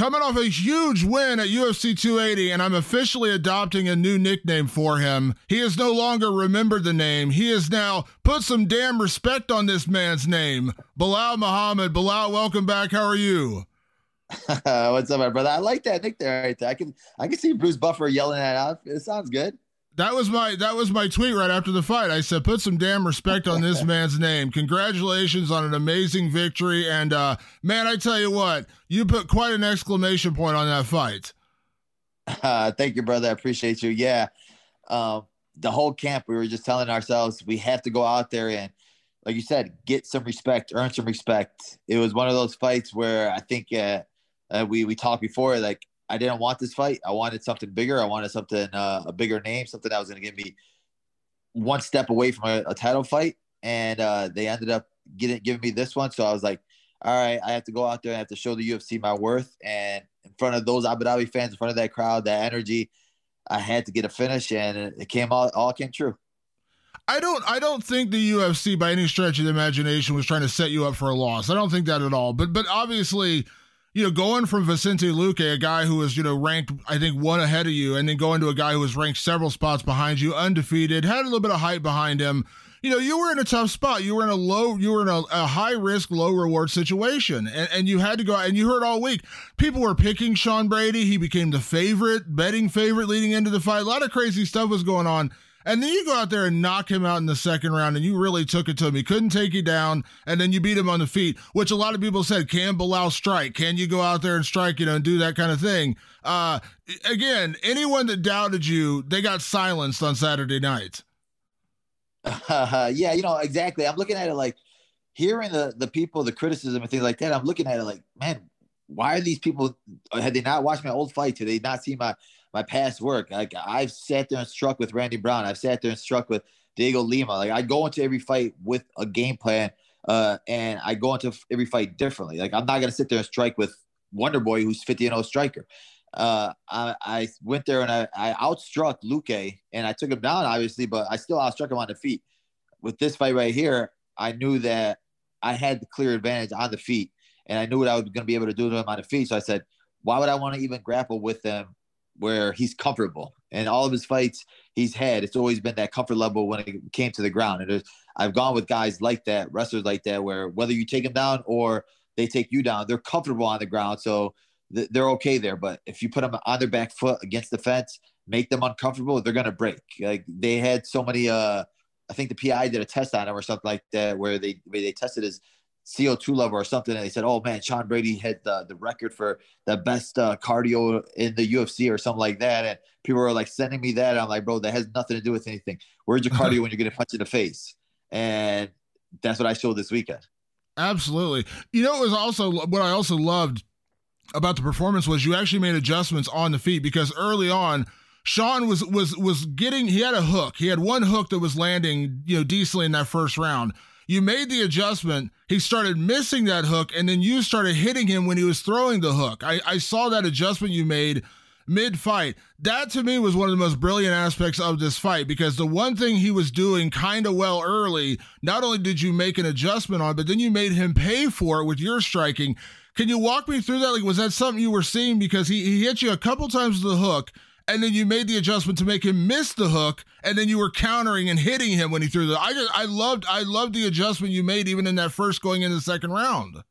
Coming off a huge win at UFC 280, and I'm officially adopting a new nickname for him. He has no longer remembered the name. He has now put some damn respect on this man's name. Belal Muhammad. Belal, welcome back. How are you? What's up, my brother? I like that nickname right there. I can I can see Bruce Buffer yelling that out. It sounds good. That was my that was my tweet right after the fight. I said, "Put some damn respect on this man's name. Congratulations on an amazing victory." And uh, man, I tell you what, you put quite an exclamation point on that fight. Uh, thank you, brother. I appreciate you. Yeah, um, the whole camp, we were just telling ourselves we have to go out there and, like you said, get some respect, earn some respect. It was one of those fights where I think uh, uh, we we talked before, like I didn't want this fight. I wanted something bigger. I wanted something uh, a bigger name, something that was going to give me one step away from a, a title fight. And uh, they ended up getting giving me this one. So I was like, all right, I have to go out there and I have to show the UFC my worth. And in front of those Abu Dhabi fans, in front of that crowd, that energy, I had to get a finish, and it came all all came true. I don't I don't think the UFC by any stretch of the imagination was trying to set you up for a loss. I don't think that at all. But but obviously you know, going from Vicente Luque, a guy who was, you know, ranked, I think, one ahead of you, and then going to a guy who was ranked several spots behind you, undefeated, had a little bit of hype behind him. You know, you were in a tough spot. You were in a low, you were in a, a high risk, low reward situation. And, and you had to go, and you heard all week, people were picking Sean Brady. He became the favorite, betting favorite leading into the fight. A lot of crazy stuff was going on. And then you go out there and knock him out in the second round, and you really took it to him. He couldn't take you down, and then you beat him on the feet, which a lot of people said, can Belal strike? Can you go out there and strike, you know, and do that kind of thing? Uh, again, anyone that doubted you, they got silenced on Saturday night. Uh, yeah, you know, exactly. I'm looking at it like hearing the, the people, the criticism and things like that. I'm looking at it like, man, why are these people, had they not watched my old fight? Did they not see my my past work. Like I've sat there and struck with Randy Brown. I've sat there and struck with Dhiego Lima. Like I go into every fight with a game plan, uh, and I go into every fight differently. Like I'm not gonna sit there and strike with Wonder Boy, who's 50 and 0 striker. Uh, I, I went there and I, I outstruck Luque and I took him down, obviously, but I still outstruck him on the feet. With this fight right here, I knew that I had the clear advantage on the feet, and I knew what I was going to be able to do to him on the feet. So I said, why would I want to even grapple with him where he's comfortable. And all of his fights he's had, it's always been that comfort level when it came to the ground. And I've gone with guys like that, wrestlers like that, where whether you take them down or they take you down, they're comfortable on the ground. So th- they're okay there. But if you put them on their back foot against the fence, make them uncomfortable, they're going to break. Like they had so many, uh, I think the PI did a test on him or something like that, where they, where they tested his CO2 level or something. And they said, oh man, Sean Brady hit the, the record for the best uh, cardio in the UFC or something like that. And people were like sending me that. I'm like, bro, that has nothing to do with anything. Where's your cardio when you're getting punched in the face? And that's what I showed this weekend. Absolutely. You know, it was also what I also loved about the performance was you actually made adjustments on the feet because early on Sean was was was getting he had a hook. He had one hook that was landing, you know, decently in that first round. You made the adjustment. He started missing that hook, and then you started hitting him when he was throwing the hook. I, I saw that adjustment you made mid fight. That to me was one of the most brilliant aspects of this fight because the one thing he was doing kind of well early, not only did you make an adjustment on, but then you made him pay for it with your striking. Can you walk me through that? Like, was that something you were seeing? Because he, he hit you a couple times with the hook, and then you made the adjustment to make him miss the hook, and then you were countering and hitting him when he threw the. I just, I loved, I loved the adjustment you made even in that first going into the second round.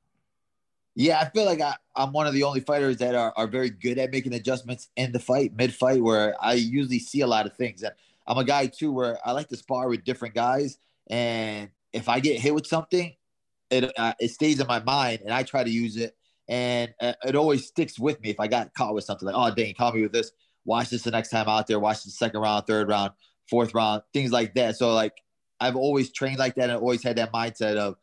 Yeah, I feel like I, am one of the only fighters that are, are very good at making adjustments in the fight, mid fight, where I usually see a lot of things. And I'm a guy too where I like to spar with different guys, and if I get hit with something, it uh, it stays in my mind, and I try to use it, and uh, it always sticks with me. If I got caught with something like, oh dang, caught me with this, watch this the next time out there, watch the second round, third round, fourth round, things like that. So like I've always trained like that, and always had that mindset of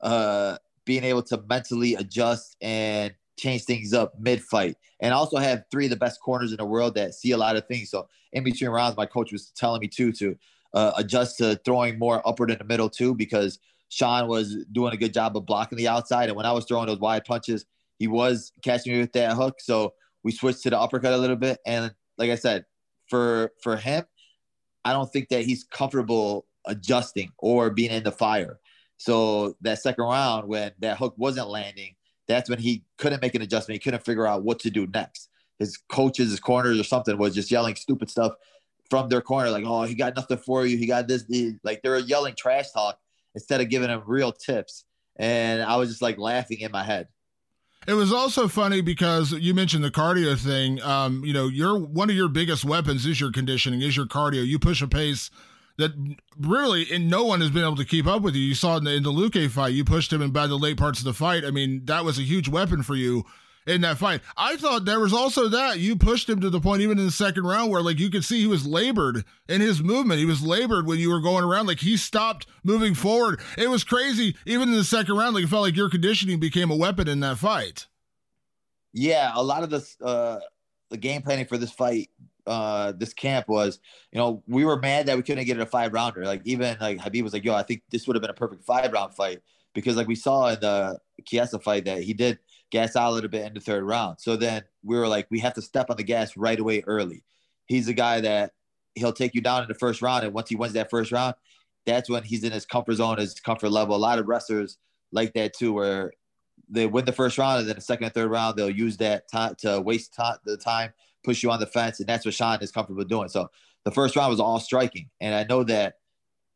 uh being able to mentally adjust and change things up mid fight. And also have three of the best corners in the world that see a lot of things. So in between rounds, my coach was telling me too to uh, adjust to throwing more upward in the middle too, because Sean was doing a good job of blocking the outside. And when I was throwing those wide punches, he was catching me with that hook. So we switched to the uppercut a little bit. And like I said, for for him, I don't think that he's comfortable adjusting or being in the fire. So that second round, when that hook wasn't landing, that's when he couldn't make an adjustment. He couldn't figure out what to do next. His coaches, his corners, or something was just yelling stupid stuff from their corner, like, "Oh, he got nothing for you. He got this." Like they were yelling trash talk instead of giving him real tips. And I was just like laughing in my head. It was also funny because you mentioned the cardio thing. Um, you know, your one of your biggest weapons is your conditioning, is your cardio. You push a pace that really and no one has been able to keep up with you. You saw in the, in the Luque fight, you pushed him in by the late parts of the fight. I mean, that was a huge weapon for you in that fight. I thought there was also that you pushed him to the point even in the second round where like you could see he was labored in his movement. He was labored when you were going around. Like he stopped moving forward. It was crazy. Even in the second round, like it felt like your conditioning became a weapon in that fight. Yeah, a lot of this uh the game planning for this fight uh this camp was, you know, we were mad that we couldn't get it a five rounder. Like even like Khabib was like, yo, I think this would have been a perfect five round fight because like we saw in the Chiesa fight that he did gas out a little bit in the third round. So then we were like, we have to step on the gas right away early. He's a guy that he'll take you down in the first round, and once he wins that first round, that's when he's in his comfort zone, his comfort level. A lot of wrestlers like that too, where they win the first round, and then the second and third round they'll use that time to waste time, the time push you on the fence, and that's what Sean is comfortable doing. So the first round was all striking, and I know that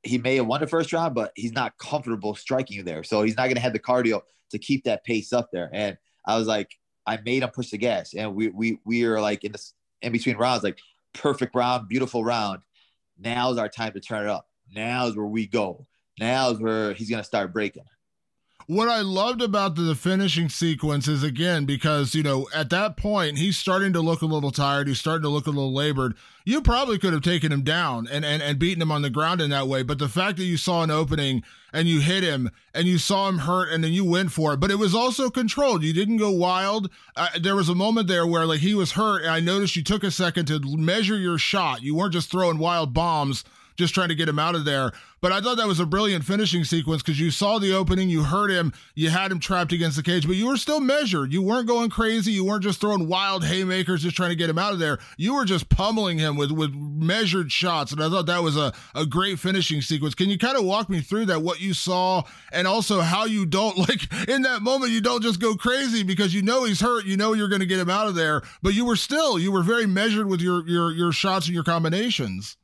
he may have won the first round, but he's not comfortable striking you there. So he's not going to have the cardio to keep that pace up there. And I was like, I made him push the gas, and we we we are like in this in between rounds, like perfect round, beautiful round. Now's our time to turn it up. Now's where we go. Now's where he's going to start breaking what I loved about the, finishing sequence is again because you know at that point he's starting to look a little tired. He's starting to look a little labored. You probably could have taken him down and and and beaten him on the ground in that way. But the fact that you saw an opening and you hit him and you saw him hurt and then you went for it, but it was also controlled. You didn't go wild. Uh, there was a moment there where like he was hurt and I noticed you took a second to measure your shot. You weren't just throwing wild bombs just trying to get him out of there. But I thought that was a brilliant finishing sequence because you saw the opening, you heard him, you had him trapped against the cage, but you were still measured. You weren't going crazy. You weren't just throwing wild haymakers just trying to get him out of there. You were just pummeling him with with measured shots. And I thought that was a, a great finishing sequence. Can you kind of walk me through that, what you saw, and also how you don't like in that moment, you don't just go crazy because you know he's hurt, you know you're going to get him out of there, but you were still, you were very measured with your your your shots and your combinations.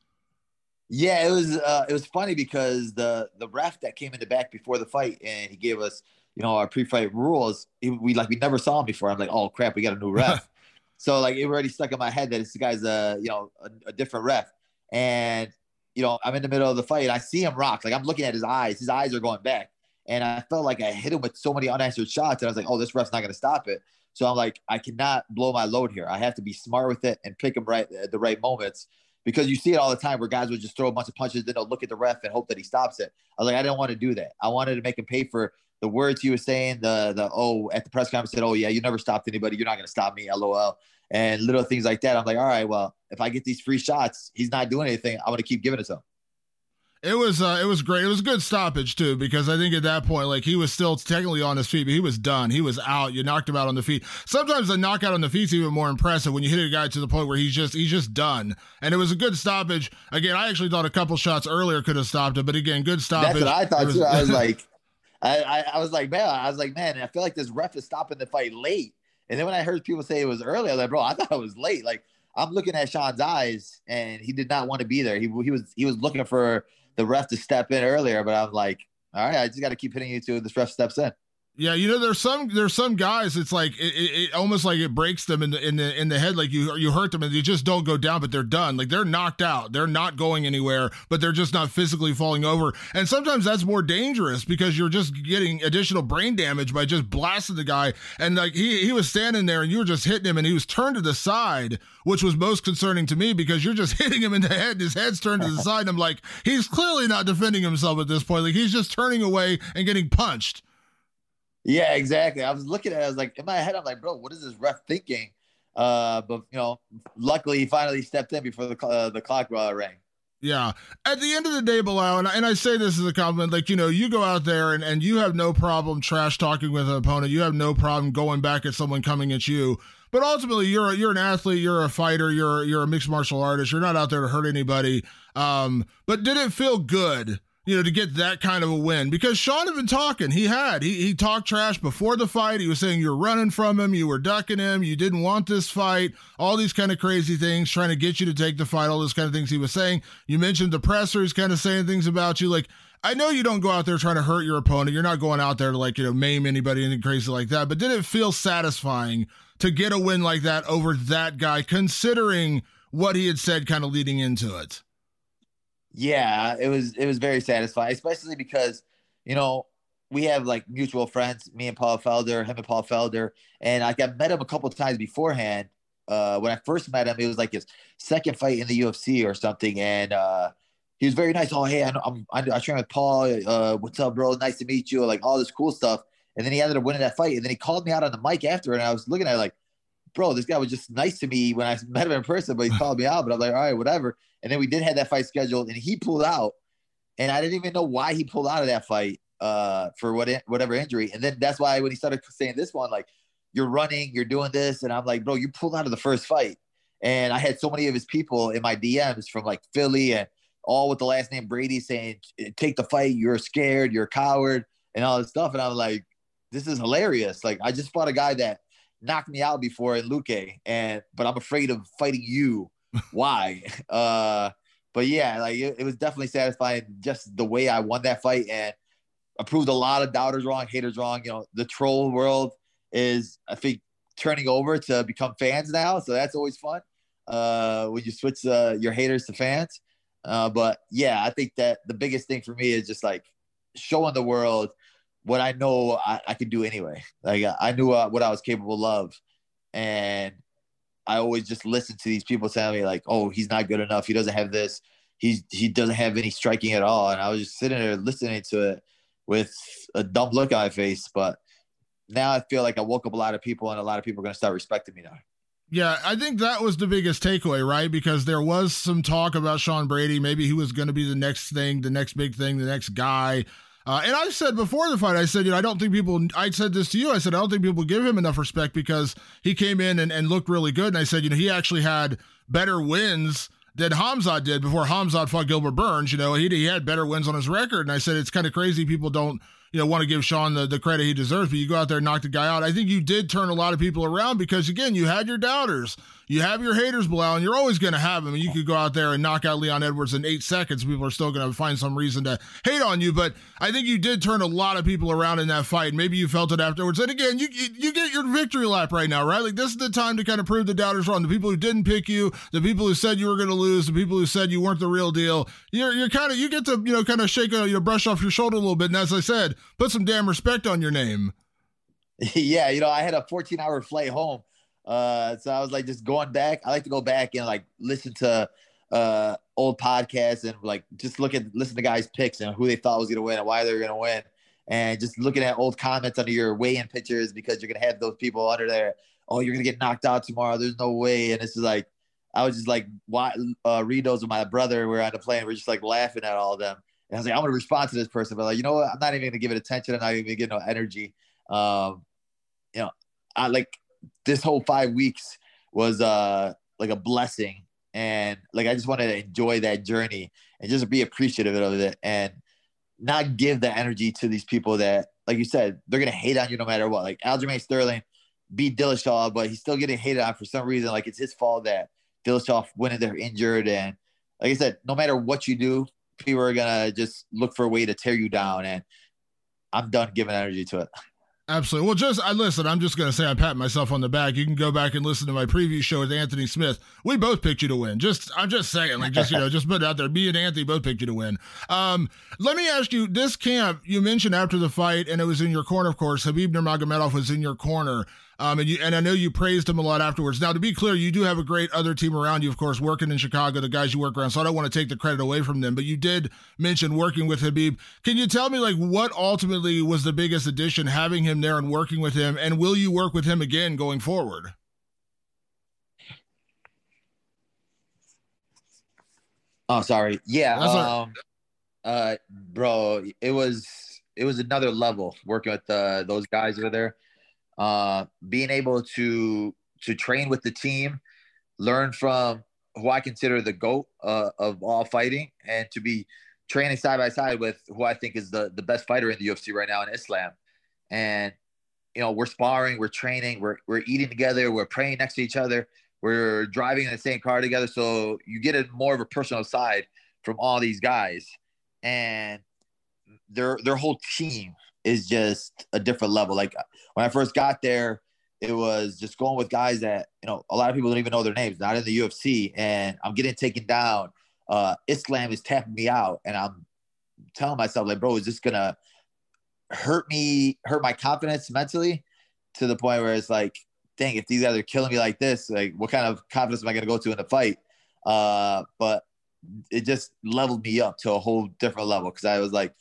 Yeah, it was uh, it was funny because the the ref that came in the back before the fight and he gave us you know our pre-fight rules. He, we like we never saw him before. I'm like, oh crap, we got a new ref. so like it already stuck in my head that this guy's a you know a, a, different ref. And you know I'm in the middle of the fight. I see him rock. Like I'm looking at his eyes. His eyes are going back. And I felt like I hit him with so many unanswered shots. And I was like, oh, this ref's not going to stop it. So I'm like, I cannot blow my load here. I have to be smart with it and pick him right at the right moments because you see it all the time where guys would just throw a bunch of punches, then they'll look at the ref and hope that he stops it. I was like, I didn't want to do that. I wanted to make him pay for the words he was saying, the the oh at the press conference said, "Oh yeah, you never stopped anybody. You're not gonna stop me." LOL. And little things like that. I'm like, all right, well, if I get these free shots, he's not doing anything. I'm gonna keep giving it to him. It was uh, it was great. It was a good stoppage too because I think at that point, like he was still technically on his feet, but he was done. He was out. You knocked him out on the feet. Sometimes the knockout on the feet's even more impressive when you hit a guy to the point where he's just he's just done. And it was a good stoppage. Again, I actually thought a couple shots earlier could have stopped it, but again, good stoppage. That's what I thought was- too. I was like, I, I, I was like, man, I was like, man, I feel like this ref is stopping the fight late. And then when I heard people say it was early, I was like, bro, I thought it was late. Like I'm looking at Sean's eyes, and he did not want to be there. He he was he was looking for the ref to step in earlier, but I'm like, all right, I just got to keep hitting you till this ref steps in. Yeah, you know, there's some there's some guys. It's like it, it, it, almost like it breaks them in the in the in the head. Like you you hurt them and they just don't go down, but they're done. Like they're knocked out. They're not going anywhere, but they're just not physically falling over. And sometimes that's more dangerous because you're just getting additional brain damage by just blasting the guy. And like he he was standing there and you were just hitting him, and he was turned to the side, which was most concerning to me because you're just hitting him in the head. And his head's turned to the side. And I'm like, he's clearly not defending himself at this point. Like he's just turning away and getting punched. Yeah, exactly. I was looking at it. I was like, in my head, I'm like, bro, what is this ref thinking? Uh, but you know, luckily he finally stepped in before the uh, the clock uh, rang. Yeah. At the end of the day, Belal, and I, and I say this as a compliment, like, you know, you go out there and, and you have no problem trash talking with an opponent. You have no problem going back at someone coming at you. But ultimately, you're a, you're an athlete, you're a fighter, you're you're a mixed martial artist. You're not out there to hurt anybody. Um, but did it feel good you know, to get that kind of a win because Sean had been talking. He had. He, he talked trash before the fight. He was saying you're running from him, you were ducking him, you didn't want this fight, all these kind of crazy things, trying to get you to take the fight, all those kind of things he was saying. You mentioned the pressers kind of saying things about you. Like, I know you don't go out there trying to hurt your opponent. You're not going out there to, like, you know, maim anybody, anything crazy like that. But did it feel satisfying to get a win like that over that guy, considering what he had said kind of leading into it? Yeah, it was it was very satisfying, especially because you know we have like mutual friends, me and Paul Felder, him and Paul Felder, and like I met him a couple times beforehand. Uh, when I first met him, it was like his second fight in the UFC or something, and uh, he was very nice. Oh, hey, I I'm I, I train with Paul. Uh, what's up, bro? Nice to meet you. Like all this cool stuff. And then he ended up winning that fight, and then he called me out on the mic after, and I was looking at it like, bro, this guy was just nice to me when I met him in person, but he called me out. But I'm like, all right, whatever. And then we did have that fight scheduled, and he pulled out, and I didn't even know why he pulled out of that fight uh, for what whatever injury. And then that's why when he started saying this one, like, you're running, you're doing this, and I'm like, bro, you pulled out of the first fight. And I had so many of his people in my DMs from like Philly and all with the last name Brady saying, take the fight, you're scared, you're a coward, and all this stuff. And I'm like, this is hilarious. Like, I just fought a guy that knocked me out before in Luque, and but I'm afraid of fighting you why. Uh, but yeah, like it, it, was definitely satisfying just the way I won that fight and I proved a lot of doubters wrong, haters wrong. You know, the troll world is I think turning over to become fans now, so that's always fun. Uh, when you switch uh, your haters to fans. Uh, but yeah, I think that the biggest thing for me is just like showing the world what I know I, I can do anyway. Like I knew uh, what I was capable of, and I always just listen to these people telling me like, "Oh, he's not good enough. He doesn't have this. He's he doesn't have any striking at all." And I was just sitting there listening to it with a dumb look on my face. But now I feel like I woke up a lot of people, and a lot of people are going to start respecting me now. Yeah, I think that was the biggest takeaway, right? Because there was some talk about Sean Brady. Maybe he was going to be the next thing, the next big thing, the next guy. Uh, and I said before the fight, I said, you know, I don't think people, I said this to you, I said, I don't think people give him enough respect because he came in and, and looked really good. And I said, you know, he actually had better wins than Khamzat did before Khamzat fought Gilbert Burns. You know, he, he had better wins on his record. And I said, it's kind of crazy people don't you know, want to give Sean the, the credit he deserves, but you go out there and knock the guy out. I think you did turn a lot of people around because, again, you had your doubters. You have your haters, Belal, and you're always going to have them. You could go out there and knock out Leon Edwards in eight seconds. People are still going to find some reason to hate on you. But I think you did turn a lot of people around in that fight. Maybe you felt it afterwards. And again, you, you, you get your victory lap right now, right? Like this is the time to kind of prove the doubters wrong. The people who didn't pick you, the people who said you were going to lose, the people who said you weren't the real deal. You're you're kind of you get to you know kind of shake uh, a you know brush off your shoulder a little bit. And as I said, put some damn respect on your name. Yeah, you know I had a 14 hour flight home uh, so I was like just going back. I like to go back and like listen to uh old podcasts and like just look at listen to guys' picks and who they thought was gonna win and why they were gonna win. and just looking at old comments under your weigh-in pictures because you're gonna have those people under there. Oh, you're gonna get knocked out tomorrow. There's no way. And it's just like I was just like why, uh, read those with my brother. We're on the plane. We're just like laughing at all of them. And I was like, I'm gonna respond to this person, but like, you know what? I'm not even gonna give it attention. I'm not even gonna get no energy. Um, you know, I like this whole five weeks was uh like a blessing. And like I just wanted to enjoy that journey and just be appreciative of it and not give the energy to these people that, like you said, they're gonna hate on you no matter what. Like Aljamain Sterling beat Dillashaw, but he's still getting hated on for some reason. Like it's his fault that Dillashaw went in there injured. And like I said, no matter what you do, people are gonna just look for a way to tear you down. And I'm done giving energy to it. Absolutely. Well, just I listen. I'm just going to say I pat myself on the back. You can go back and listen to my preview show with Anthony Smith. We both picked you to win. Just I'm just saying, like just you know, just put it out there. Me and Anthony both picked you to win. Um, let me ask you: This camp you mentioned after the fight, and it was in your corner, of course. Khabib Nurmagomedov was in your corner. Um, and you and I know you praised him a lot afterwards. Now, to be clear, you do have a great other team around you, of course, working in Chicago, the guys you work around. So I don't want to take the credit away from them, but you did mention working with Khabib. Can you tell me like what ultimately was the biggest addition having him there and working with him, and will you work with him again going forward? Oh, sorry. Yeah. Um, uh, bro, it was it was another level working with uh, those guys over there uh, being able to to train with the team, learn from who I consider the goat uh, of all fighting, and to be training side by side with who I think is the the best fighter in the UFC right now in Islam, and you know we're sparring, we're training, we're we're eating together, we're praying next to each other, we're driving in the same car together, so you get a more of a personal side from all these guys, and their their whole team is just a different level. Like when I first got there, it was just going with guys that you know a lot of people don't even know their names, not in the UFC, and I'm getting taken down. Uh, Islam is tapping me out, and I'm telling myself like, bro, is this gonna hurt me, hurt my confidence mentally to the point where it's like, dang, if these guys are killing me like this, like what kind of confidence am I gonna go to in the fight? Uh, but it just leveled me up to a whole different level because I was like,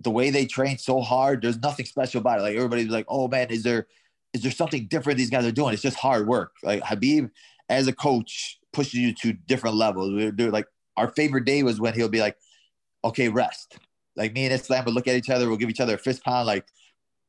the way they train so hard, there's nothing special about it. Like everybody's like, oh man, is there is there something different these guys are doing? It's just hard work. Like Khabib, as a coach, pushes you to different levels. We're, they're like our favorite day was when he'll be like, okay, rest. Like me and Islam would look at each other, we'll give each other a fist pound, like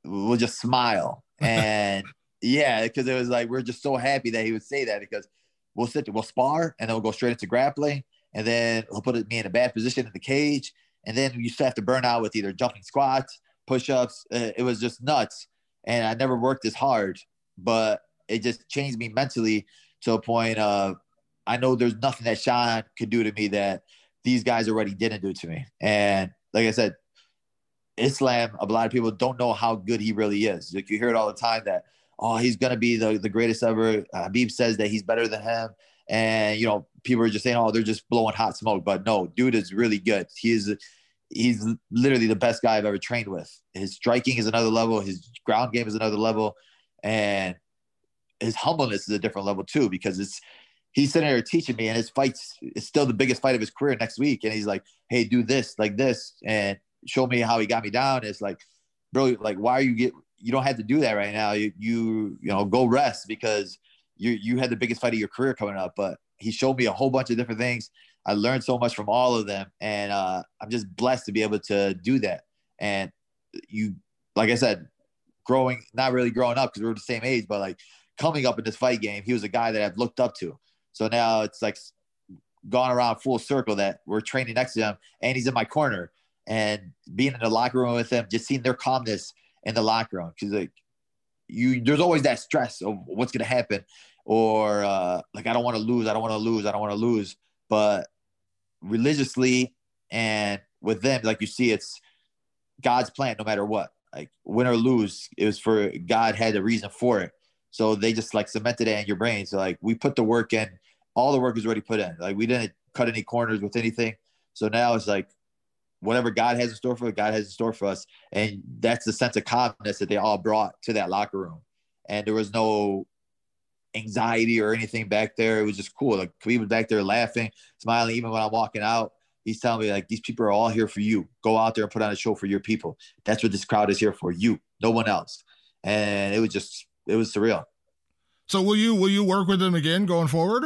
we'll just smile. And yeah, because it was like we're just so happy that he would say that because we'll sit we'll spar and then we'll go straight into grappling. And then he'll put me in a bad position in the cage and then you still have to burn out with either jumping squats, push-ups. Uh, it was just nuts, and I never worked as hard, but it just changed me mentally to a point of I know there's nothing that Sean could do to me that these guys already didn't do to me. And like I said, Islam, a lot of people don't know how good he really is. Like you hear it all the time that, oh, he's gonna be the, the greatest ever. Khabib says that he's better than him. And you know, people are just saying, oh, they're just blowing hot smoke. But no, dude is really good. He is he's literally the best guy I've ever trained with. His striking is another level. His ground game is another level, and his humbleness is a different level too. Because it's he's sitting there teaching me, and his fights is still the biggest fight of his career next week. And he's like, "Hey, do this like this," and show me how he got me down. It's like, bro, like why are you get? You don't have to do that right now. You you you know go rest because you you had the biggest fight of your career coming up. But he showed me a whole bunch of different things I learned so much from all of them, and uh, I'm just blessed to be able to do that. And you, like I said, growing, not really growing up because we are the same age, but like coming up in this fight game, he was a guy that I've looked up to. So now it's like gone around full circle that we're training next to him, and he's in my corner, and being in the locker room with him, just seeing their calmness in the locker room because like you, there's always that stress of what's gonna happen, or uh, like I don't want to lose, I don't want to lose, I don't want to lose but religiously and with them, like you see, it's God's plan no matter what. Like win or lose, it was for God had a reason for it. So they just like cemented it in your brain. So like we put the work in, all the work is already put in. Like we didn't cut any corners with anything. So now it's like whatever God has in store for God has in store for us. And that's the sense of calmness that they all brought to that locker room. And there was no anxiety or anything back there. It was just cool. Like we was back there laughing, smiling, even when I'm walking out. He's telling me like these people are all here for you. Go out there and put on a show for your people. That's what this crowd is here for. You, no one else. And it was just it was surreal. So will you will you work with them again going forward?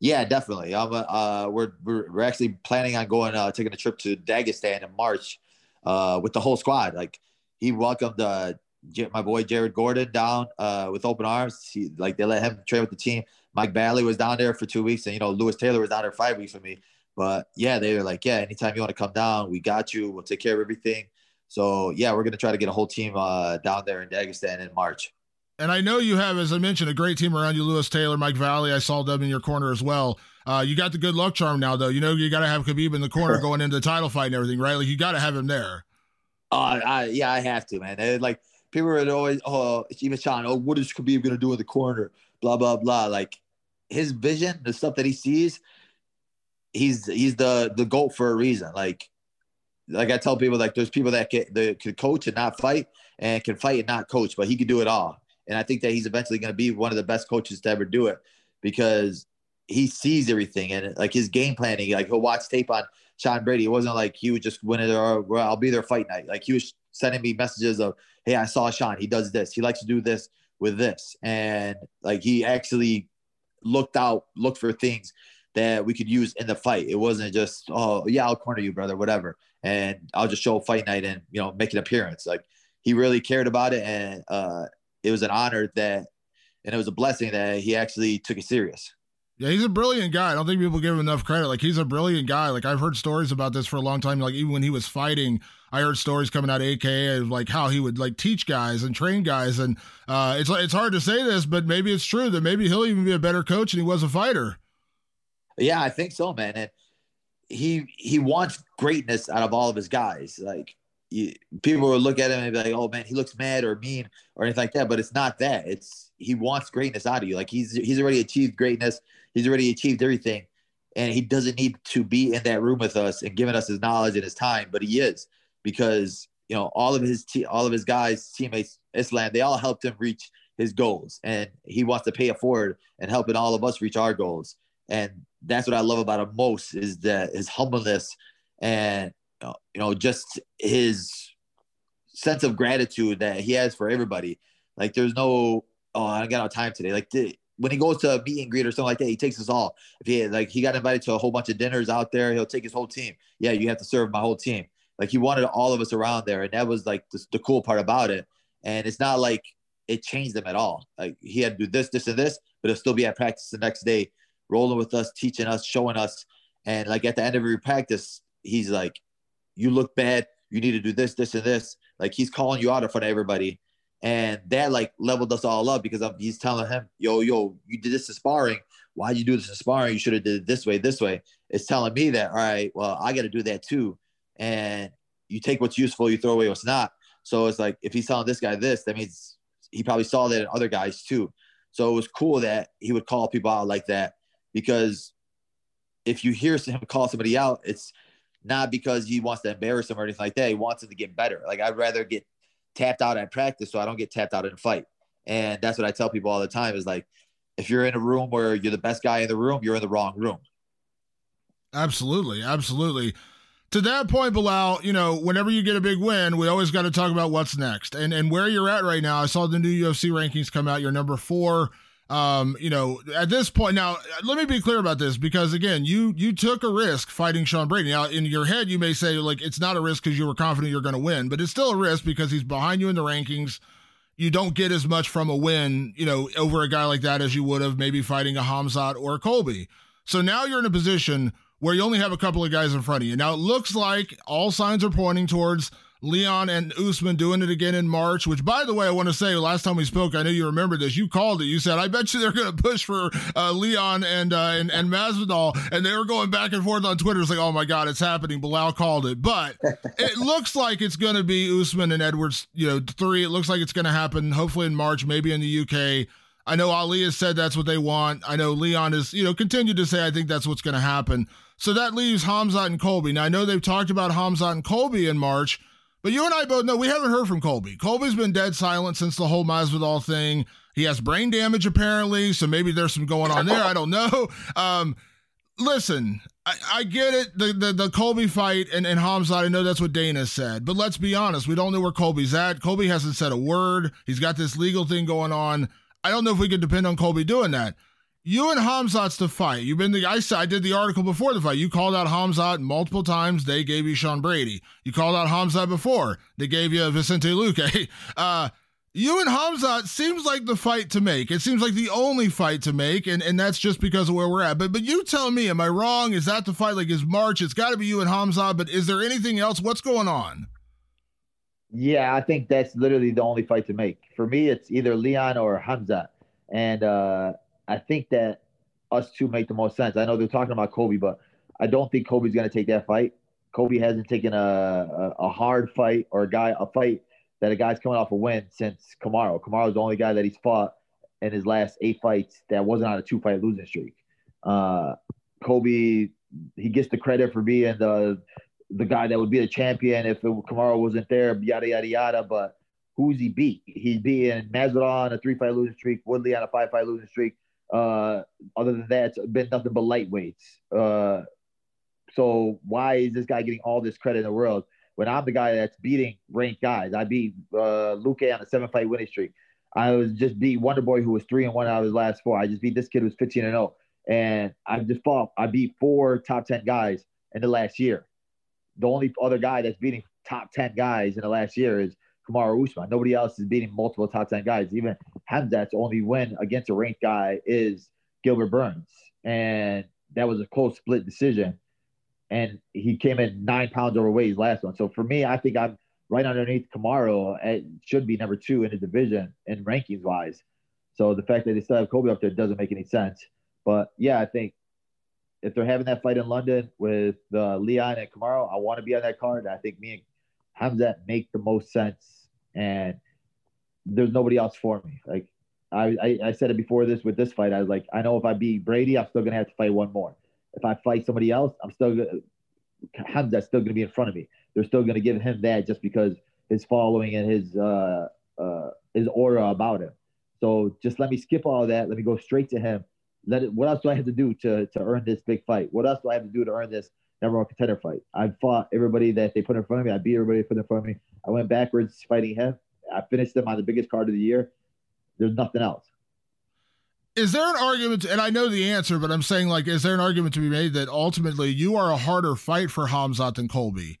Yeah, definitely. I'm, uh, we're, we're we're actually planning on going uh, taking a trip to Dagestan in March uh, with the whole squad. Like he welcomed uh, my boy Jared Gordon down uh, with open arms. He like they let him train with the team. Mike Valle was down there for two weeks, and you know Lewis Taylor was down there five weeks for me. But yeah, they were like, yeah, anytime you want to come down, we got you. We'll take care of everything. So yeah, we're gonna try to get a whole team uh, down there in Dagestan in March. And I know you have, as I mentioned, a great team around you. Lewis Taylor, Mike Valle. I saw them in your corner as well. Uh, you got the good luck charm now, though. You know you got to have Khabib in the corner going into the title fight and everything, right? Like you got to have him there. Uh, I, yeah, I have to, man. And like people are always, oh, even Sean, oh, what is Khabib gonna do in the corner? Blah blah blah. Like his vision, the stuff that he sees, he's he's the the goat for a reason. Like like I tell people, like there's people that can that could coach and not fight, and can fight and not coach, but he could do it all. And I think that he's eventually going to be one of the best coaches to ever do it because he sees everything and like his game planning. Like he'll watch tape on Sean Brady. It wasn't like he would just win it or well, I'll be there fight night. Like he was sending me messages of, hey, I saw Sean. He does this. He likes to do this with this, and like he actually looked out, looked for things that we could use in the fight. It wasn't just, oh yeah, I'll corner you, brother, whatever, and I'll just show fight night and you know make an appearance. Like he really cared about it, and uh, it was an honor that, and it was a blessing that he actually took it serious. Yeah, he's a brilliant guy. I don't think people give him enough credit. Like he's a brilliant guy. Like I've heard stories about this for a long time. Like even when he was fighting, I heard stories coming out of AKA of like how he would like teach guys and train guys. And uh, it's it's hard to say this, but maybe it's true that maybe he'll even be a better coach than he was a fighter. Yeah, I think so, man. And he he wants greatness out of all of his guys. Like people will look at him and be like, "Oh man, he looks mad or mean or anything like that." But it's not that. It's he wants greatness out of you. Like he's he's already achieved greatness. He's already achieved everything, and he doesn't need to be in that room with us and giving us his knowledge and his time. But he is because you know all of his te- all of his guys, teammates, Islam, they all helped him reach his goals, and he wants to pay it forward and helping all of us reach our goals. And that's what I love about him most is that his humbleness and you know, just his sense of gratitude that he has for everybody. Like, there's no, oh, I got no time today. Like, when he goes to a meet and greet or something like that, he takes us all. If he like he got invited to a whole bunch of dinners out there, he'll take his whole team. Yeah, you have to serve my whole team. Like he wanted all of us around there, and that was like the, the cool part about it. And it's not like it changed them at all. Like he had to do this, this, and this, but he'll still be at practice the next day, rolling with us, teaching us, showing us. And like at the end of every practice, he's like, you look bad. You need to do this, this, and this. Like he's calling you out in front of everybody. And that like leveled us all up because I'm, he's telling him, yo, yo, you did this in sparring. Why'd you do this in sparring? You should have did it this way, this way. It's telling me that, all right, well, I got to do that too. And you take what's useful, you throw away what's not. So it's like, if he's telling this guy this, that means he probably saw that in other guys too. So it was cool that he would call people out like that because if you hear him call somebody out, it's not because he wants to embarrass him or anything like that. He wants him to get better. Like I'd rather get tapped out at practice so I don't get tapped out in a fight. And that's what I tell people all the time is like, if you're in a room where you're the best guy in the room, you're in the wrong room. Absolutely. Absolutely. To that point, Belal, you know, whenever you get a big win, we always got to talk about what's next and and where you're at right now. I saw the new UFC rankings come out. You're number four um, you know, at this point now, let me be clear about this because again, you you took a risk fighting Sean Brady. Now, in your head, you may say like it's not a risk because you were confident you're going to win, but it's still a risk because he's behind you in the rankings. You don't get as much from a win, you know, over a guy like that as you would have maybe fighting a Khamzat or a Colby. So now you're in a position where you only have a couple of guys in front of you. Now it looks like all signs are pointing towards Leon and Usman doing it again in March, which, by the way, I want to say last time we spoke, I know you remember this. You called it. You said, I bet you they're going to push for uh, Leon and, uh, and, and Masvidal. And they were going back and forth on Twitter. It's like, oh my God, it's happening. Belal called it. But it looks like it's going to be Usman and Edwards, you know, three. It looks like it's going to happen hopefully in March, maybe in the UK. I know Ali has said that's what they want. I know Leon has, you know, continued to say I think that's what's going to happen. So that leaves Khamzat and Colby. Now I know they've talked about Khamzat and Colby in March. But you and I both know we haven't heard from Colby. Colby's been dead silent since the whole Masvidal thing. He has brain damage apparently, so maybe there's some going on there. I don't know. Um, listen, I, I get it, the, the the Colby fight and, and Khamzat, I know that's what Dana said, but let's be honest, we don't know where Colby's at. Colby hasn't said a word. He's got this legal thing going on. I don't know if we could depend on Colby doing that. You and Khamzat's the fight. You've been the I, I did the article before the fight. You called out Khamzat multiple times. They gave you Sean Brady. You called out Khamzat before. They gave you Vicente Luque. Uh, you and Khamzat seems like the fight to make. It seems like the only fight to make, and, and that's just because of where we're at. But but you tell me, am I wrong? Is that the fight? Like is March? It's got to be you and Khamzat. But is there anything else? What's going on? Yeah, I think that's literally the only fight to make. For me, it's either Leon or Khamzat, and uh, I think that us two make the most sense. I know they're talking about Colby, but I don't think Colby's going to take that fight. Colby hasn't taken a, a, a hard fight or a guy a fight that a guy's coming off a win since Kamaru. Kamaru's the only guy that he's fought in his last eight fights that wasn't on a two fight losing streak. Uh, Colby, he gets the credit for being the the guy that would be the champion if it, wasn't there, yada yada yada. But who's he beat? He's beating Masvidal on a three fight losing streak, Woodley on a five fight losing streak. Uh, other than that, it's been nothing but lightweights. Uh, so why is this guy getting all this credit in the world? when I'm the guy that's beating ranked guys. I beat uh, Luque on a seven fight winning streak. I was just beat Wonder Boy who was three and one out of his last four. I just beat this kid who's 15 and 0. And I just fought. I beat four top 10 guys in the last year. The only other guy that's beating top 10 guys in the last year is Kamaru Usman. Nobody else is beating multiple top 10 guys. Even Khamzat's only win against a ranked guy is Gilbert Burns. And that was a close split decision and he came in nine pounds overweight his last one. So for me, I think I'm right underneath Kamaru. It should be number two in the division in rankings wise. So the fact that they still have Colby up there doesn't make any sense. But yeah, I think if they're having that fight in London with uh, Leon and Kamaru, I want to be on that card. I think me and Khamzat make the most sense, and there's nobody else for me. Like I, I, I said it before this with this fight. I was like, I know if I beat Brady, I'm still gonna have to fight one more if I fight somebody else, I'm still gonna Khamzat's still gonna be in front of me. They're still gonna give him that just because his following and his uh, uh, his aura about him. So just let me skip all that. Let me go straight to him. Let it. What else do I have to do to to earn this big fight? What else do I have to do to earn this number one contender fight? I fought everybody that they put in front of me. I beat everybody put in front of me. I went backwards fighting him. I finished him on the biggest card of the year. There's nothing else. Is there an argument and i know the answer but i'm saying like is there an argument to be made that ultimately you are a harder fight for khamzat than colby?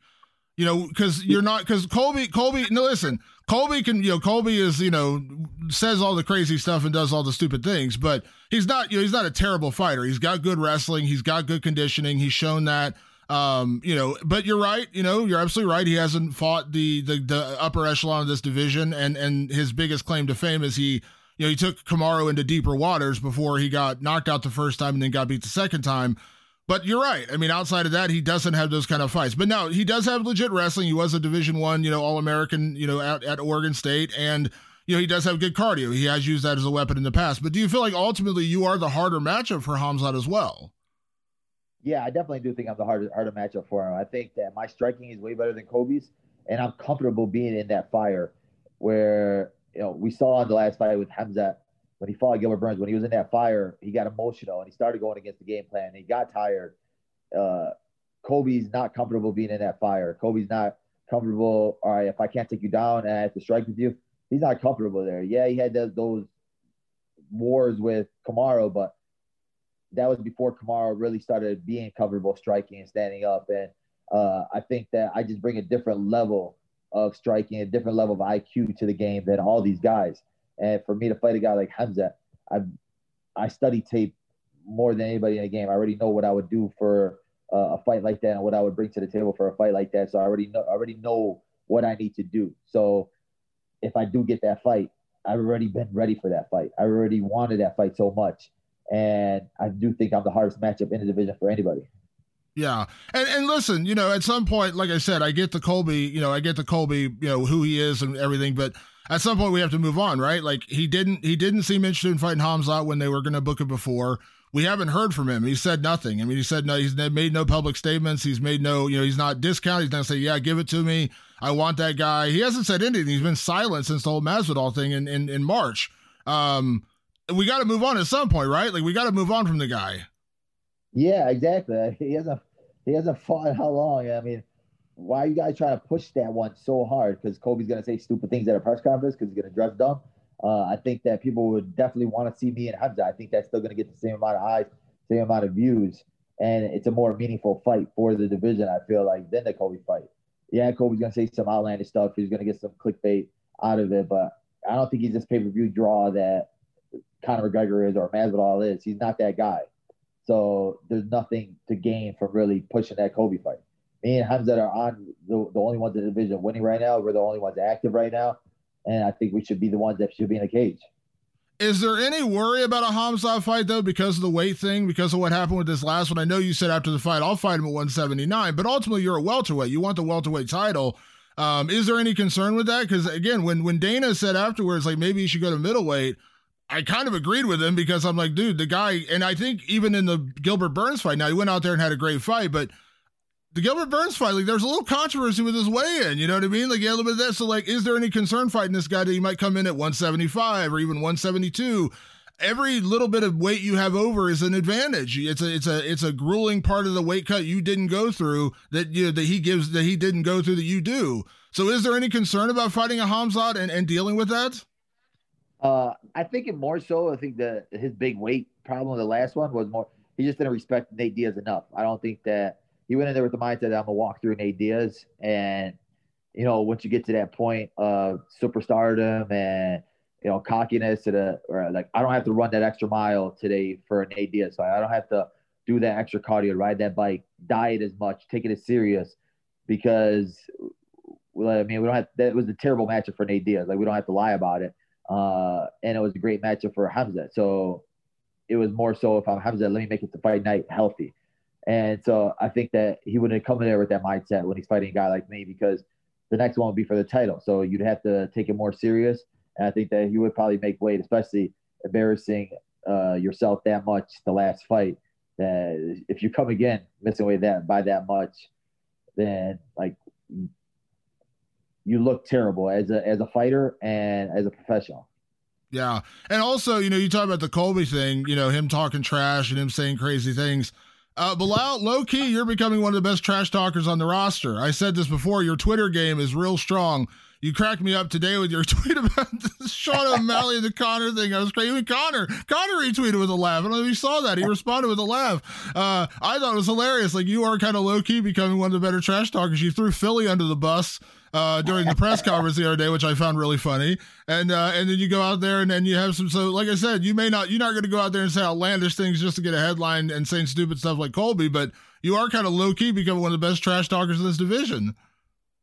You know because you're not because colby colby no listen colby can you know colby is you know says all the crazy stuff and does all the stupid things but he's not you know he's not a terrible fighter. He's got good wrestling. He's got good conditioning. He's shown that um, you know, but you're right. You know, you're absolutely right. He hasn't fought the, the the upper echelon of this division, and and his biggest claim to fame is he you know, he took Kamaru into deeper waters before he got knocked out the first time and then got beat the second time. But you're right. I mean, outside of that, he doesn't have those kind of fights. But now he does have legit wrestling. He was a Division One, you know, All American, you know, at, at Oregon State, and you know he does have good cardio. He has used that as a weapon in the past. But do you feel like ultimately you are the harder matchup for Khamzat as well? Yeah, I definitely do think I'm the harder harder matchup for him. I think that my striking is way better than Colby's, and I'm comfortable being in that fire where you know, we saw in the last fight with Khamzat when he fought Gilbert Burns, when he was in that fire, he got emotional and he started going against the game plan. He got tired. Uh, Colby's not comfortable being in that fire. Colby's not comfortable. All right, if I can't take you down and I have to strike with you, he's not comfortable there. Yeah, he had those, those wars with Kamaru, but that was before Kamaru really started being comfortable striking and standing up. And uh, I think that I just bring a different level of striking, a different level of IQ to the game than all these guys. And for me to fight a guy like Khamzat, I I study tape more than anybody in the game. I already know what I would do for uh, a fight like that and what I would bring to the table for a fight like that. So I already know I already know what I need to do. So if I do get that fight, I've already been ready for that fight. I already wanted that fight so much. And I do think I'm the hardest matchup in the division for anybody. Yeah. And and listen, you know, at some point, like I said, I get the Colby, you know, I get the Colby, you know, who he is and everything, but at some point we have to move on, right? Like he didn't he didn't seem interested in fighting Khamzat when they were gonna book it before. We haven't heard from him. He said nothing. I mean, he said no, he's made no public statements. He's made no, you know, he's not discounted. He's not saying, yeah, give it to me. I want that guy. He hasn't said anything. He's been silent since the whole Masvidal thing in, in, in March. Um, we got to move on at some point, right? Like we got to move on from the guy. Yeah, exactly. He hasn't he hasn't fought how long? I mean, why are you guys trying to push that one so hard? Because Colby's gonna say stupid things at a press conference because he's gonna dress dumb. Uh, I think that people would definitely want to see me and Hamza. I think that's still gonna get the same amount of eyes, same amount of views, and it's a more meaningful fight for the division. I feel like than the Colby fight. Yeah, Colby's gonna say some outlandish stuff. He's gonna get some clickbait out of it, but I don't think he's this pay per view draw that Conor McGregor is or Masvidal is. He's not that guy. So there's nothing to gain from really pushing that Colby fight. Me and Hamza are on the, the only ones in the division winning right now. We're the only ones active right now. And I think we should be the ones that should be in a cage. Is there any worry about a Hamza fight though, because of the weight thing, because of what happened with this last one? I know you said after the fight, I'll fight him at 179, but ultimately you're a welterweight. You want the welterweight title. Um, is there any concern with that? Because again, when when Dana said afterwards, like maybe you should go to middleweight, I kind of agreed with him because I'm like, dude, the guy, and I think even in the Gilbert Burns fight, now he went out there and had a great fight, but the Gilbert Burns fight, like there's a little controversy with his weigh in. You know what I mean? Like, yeah, a little bit of that. So, like, is there any concern fighting this guy that he might come in at 175 or even 172? Every little bit of weight you have over is an advantage. It's a it's a it's a grueling part of the weight cut you didn't go through that you know, that he gives that he didn't go through that you do. So, is there any concern about fighting a Khamzat and, and dealing with that? Uh, I think it more so. I think that his big weight problem, the last one, was more he just didn't respect Nate Diaz enough. I don't think that he went in there with the mindset that I'm gonna walk through Nate Diaz, and you know once you get to that point of superstardom and you know cockiness to the or like I don't have to run that extra mile today for Nate Diaz, so I don't have to do that extra cardio, ride that bike, diet as much, take it as serious because I mean we don't have that was a terrible matchup for Nate Diaz. Like we don't have to lie about it. Uh, and it was a great matchup for Hamza. So it was more so if I'm Hamza, let me make it to fight night healthy. And so I think that he wouldn't come in there with that mindset when he's fighting a guy like me because the next one would be for the title. So you'd have to take it more serious. And I think that he would probably make weight, especially embarrassing uh, yourself that much the last fight. That if you come again missing weight that by that much, then like you look terrible as a as a fighter and as a professional. Yeah, and also you know you talk about the Colby thing, you know him talking trash and him saying crazy things. Uh, Belal, low key, you're becoming one of the best trash talkers on the roster. I said this before. Your Twitter game is real strong. You cracked me up today with your tweet about the Sean O'Malley and the Conor thing. I was crazy. Even Conor, Conor retweeted with a laugh. I don't know if you saw that. He responded with a laugh. Uh, I thought it was hilarious. Like you are kind of low key becoming one of the better trash talkers. You threw Philly under the bus uh, during the press conference the other day, which I found really funny. And uh, and then you go out there and then you have some. So like I said, you may not you're not going to go out there and say outlandish things just to get a headline and saying stupid stuff like Colby, but you are kind of low key becoming one of the best trash talkers in this division.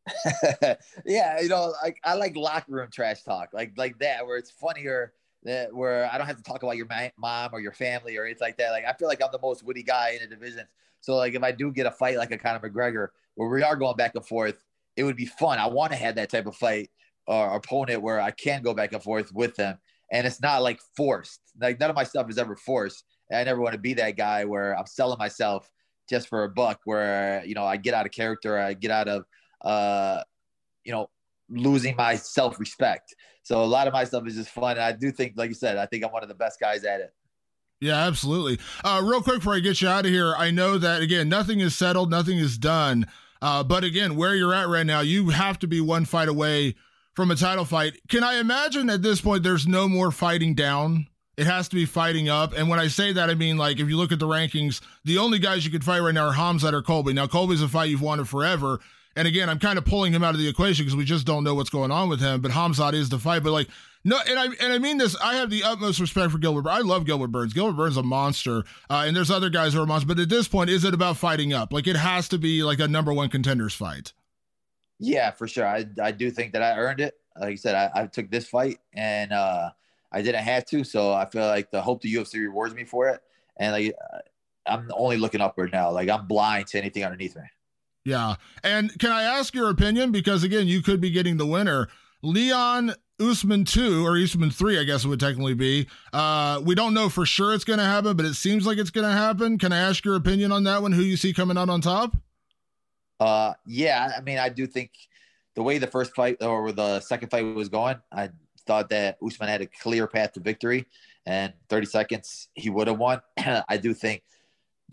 yeah, you know, like I like locker room trash talk, like like that, where it's funnier that where I don't have to talk about your mom or your family or anything like that. Like I feel like I'm the most witty guy in the division. So like if I do get a fight like a Conor McGregor where we are going back and forth, it would be fun. I want to have that type of fight or opponent where I can go back and forth with them. And it's not like forced. Like none of my stuff is ever forced. I never want to be that guy where I'm selling myself just for a buck, where, you know, I get out of character, I get out of, uh, you know, losing my self respect. So a lot of my stuff is just fun. And I do think, like you said, I think I'm one of the best guys at it. Yeah, absolutely. Uh, real quick before I get you out of here, I know that again, nothing is settled, nothing is done. Uh, but again, where you're at right now, you have to be one fight away from a title fight. Can I imagine at this point there's no more fighting down? It has to be fighting up. And when I say that, I mean like if you look at the rankings, the only guys you could fight right now are Khamzat or Colby. Now Colby's a fight you've wanted forever. And again, I'm kind of pulling him out of the equation because we just don't know what's going on with him. But Khamzat is the fight. But like no, and I and I mean this. I have the utmost respect for Gilbert. I love Gilbert Burns. Gilbert Burns is a monster, uh, and there's other guys who are monsters. But at this point, is it about fighting up? Like it has to be like a number one contenders fight. Yeah, for sure. I I do think that I earned it. Like you said, I, I took this fight and uh, I didn't have to, so I feel like the hope the UFC rewards me for it. And like I'm only looking upward now. Like I'm blind to anything underneath me. Yeah, and can I ask your opinion? Because again, you could be getting the winner. Leon Usman 2 or Usman 3, I guess it would technically be. Uh, we don't know for sure it's going to happen, but it seems like it's going to happen. Can I ask your opinion on that one? Who you see coming out on top? Uh, yeah, I mean, I do think the way the first fight or the second fight was going, I thought that Usman had a clear path to victory, and 30 seconds he would have won. I do think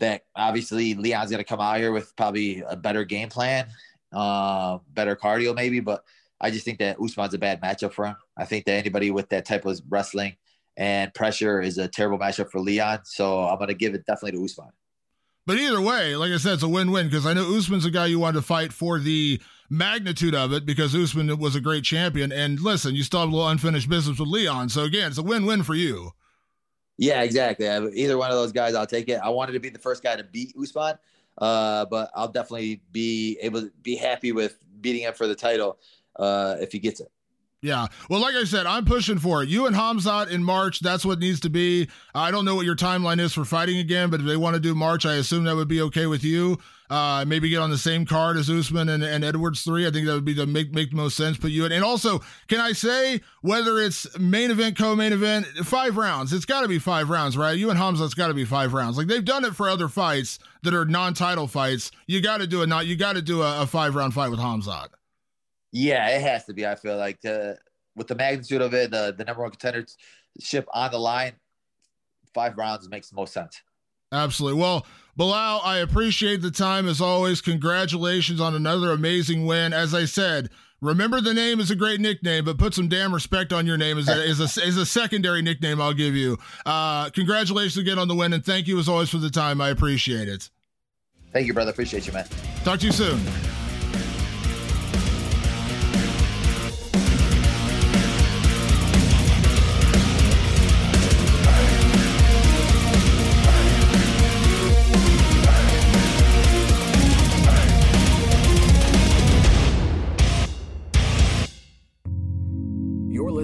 that obviously Leon's going to come out here with probably a better game plan, uh, better cardio maybe, but I just think that Usman's a bad matchup for him. I think that anybody with that type of wrestling and pressure is a terrible matchup for Leon. So I'm going to give it definitely to Usman. But either way, like I said, it's a win-win because I know Usman's a guy you wanted to fight for the magnitude of it because Usman was a great champion. And listen, you still have a little unfinished business with Leon. So again, it's a win-win for you. Yeah, exactly. Either one of those guys, I'll take it. I wanted to be the first guy to beat Usman, uh, but I'll definitely be able to be happy with beating him for the title uh, if he gets it. Yeah. Well, like I said, I'm pushing for it. You and Khamzat in March, that's what needs to be. I don't know what your timeline is for fighting again, but if they want to do March, I assume that would be okay with you. Uh, maybe get on the same card as Usman and, and Edwards three. I think that would be the make make the most sense. Put you in, and also, can I say whether it's main event, co-main event, five rounds? It's got to be five rounds, right? You and Khamzat's got to be five rounds. Like they've done it for other fights that are non-title fights. You got to do it. Not you got to do a, a five round fight with Khamzat. Yeah, it has to be. I feel like uh, with the magnitude of it, the, the number one contendership on the line, five rounds makes the most sense. Absolutely. Well, Belal, I appreciate the time as always. Congratulations on another amazing win. As I said, remember the name is a great nickname, but put some damn respect on your name as a, is a, is a secondary nickname I'll give you. Uh, congratulations again on the win, and thank you as always for the time. I appreciate it. Thank you, brother. Appreciate you, man. Talk to you soon.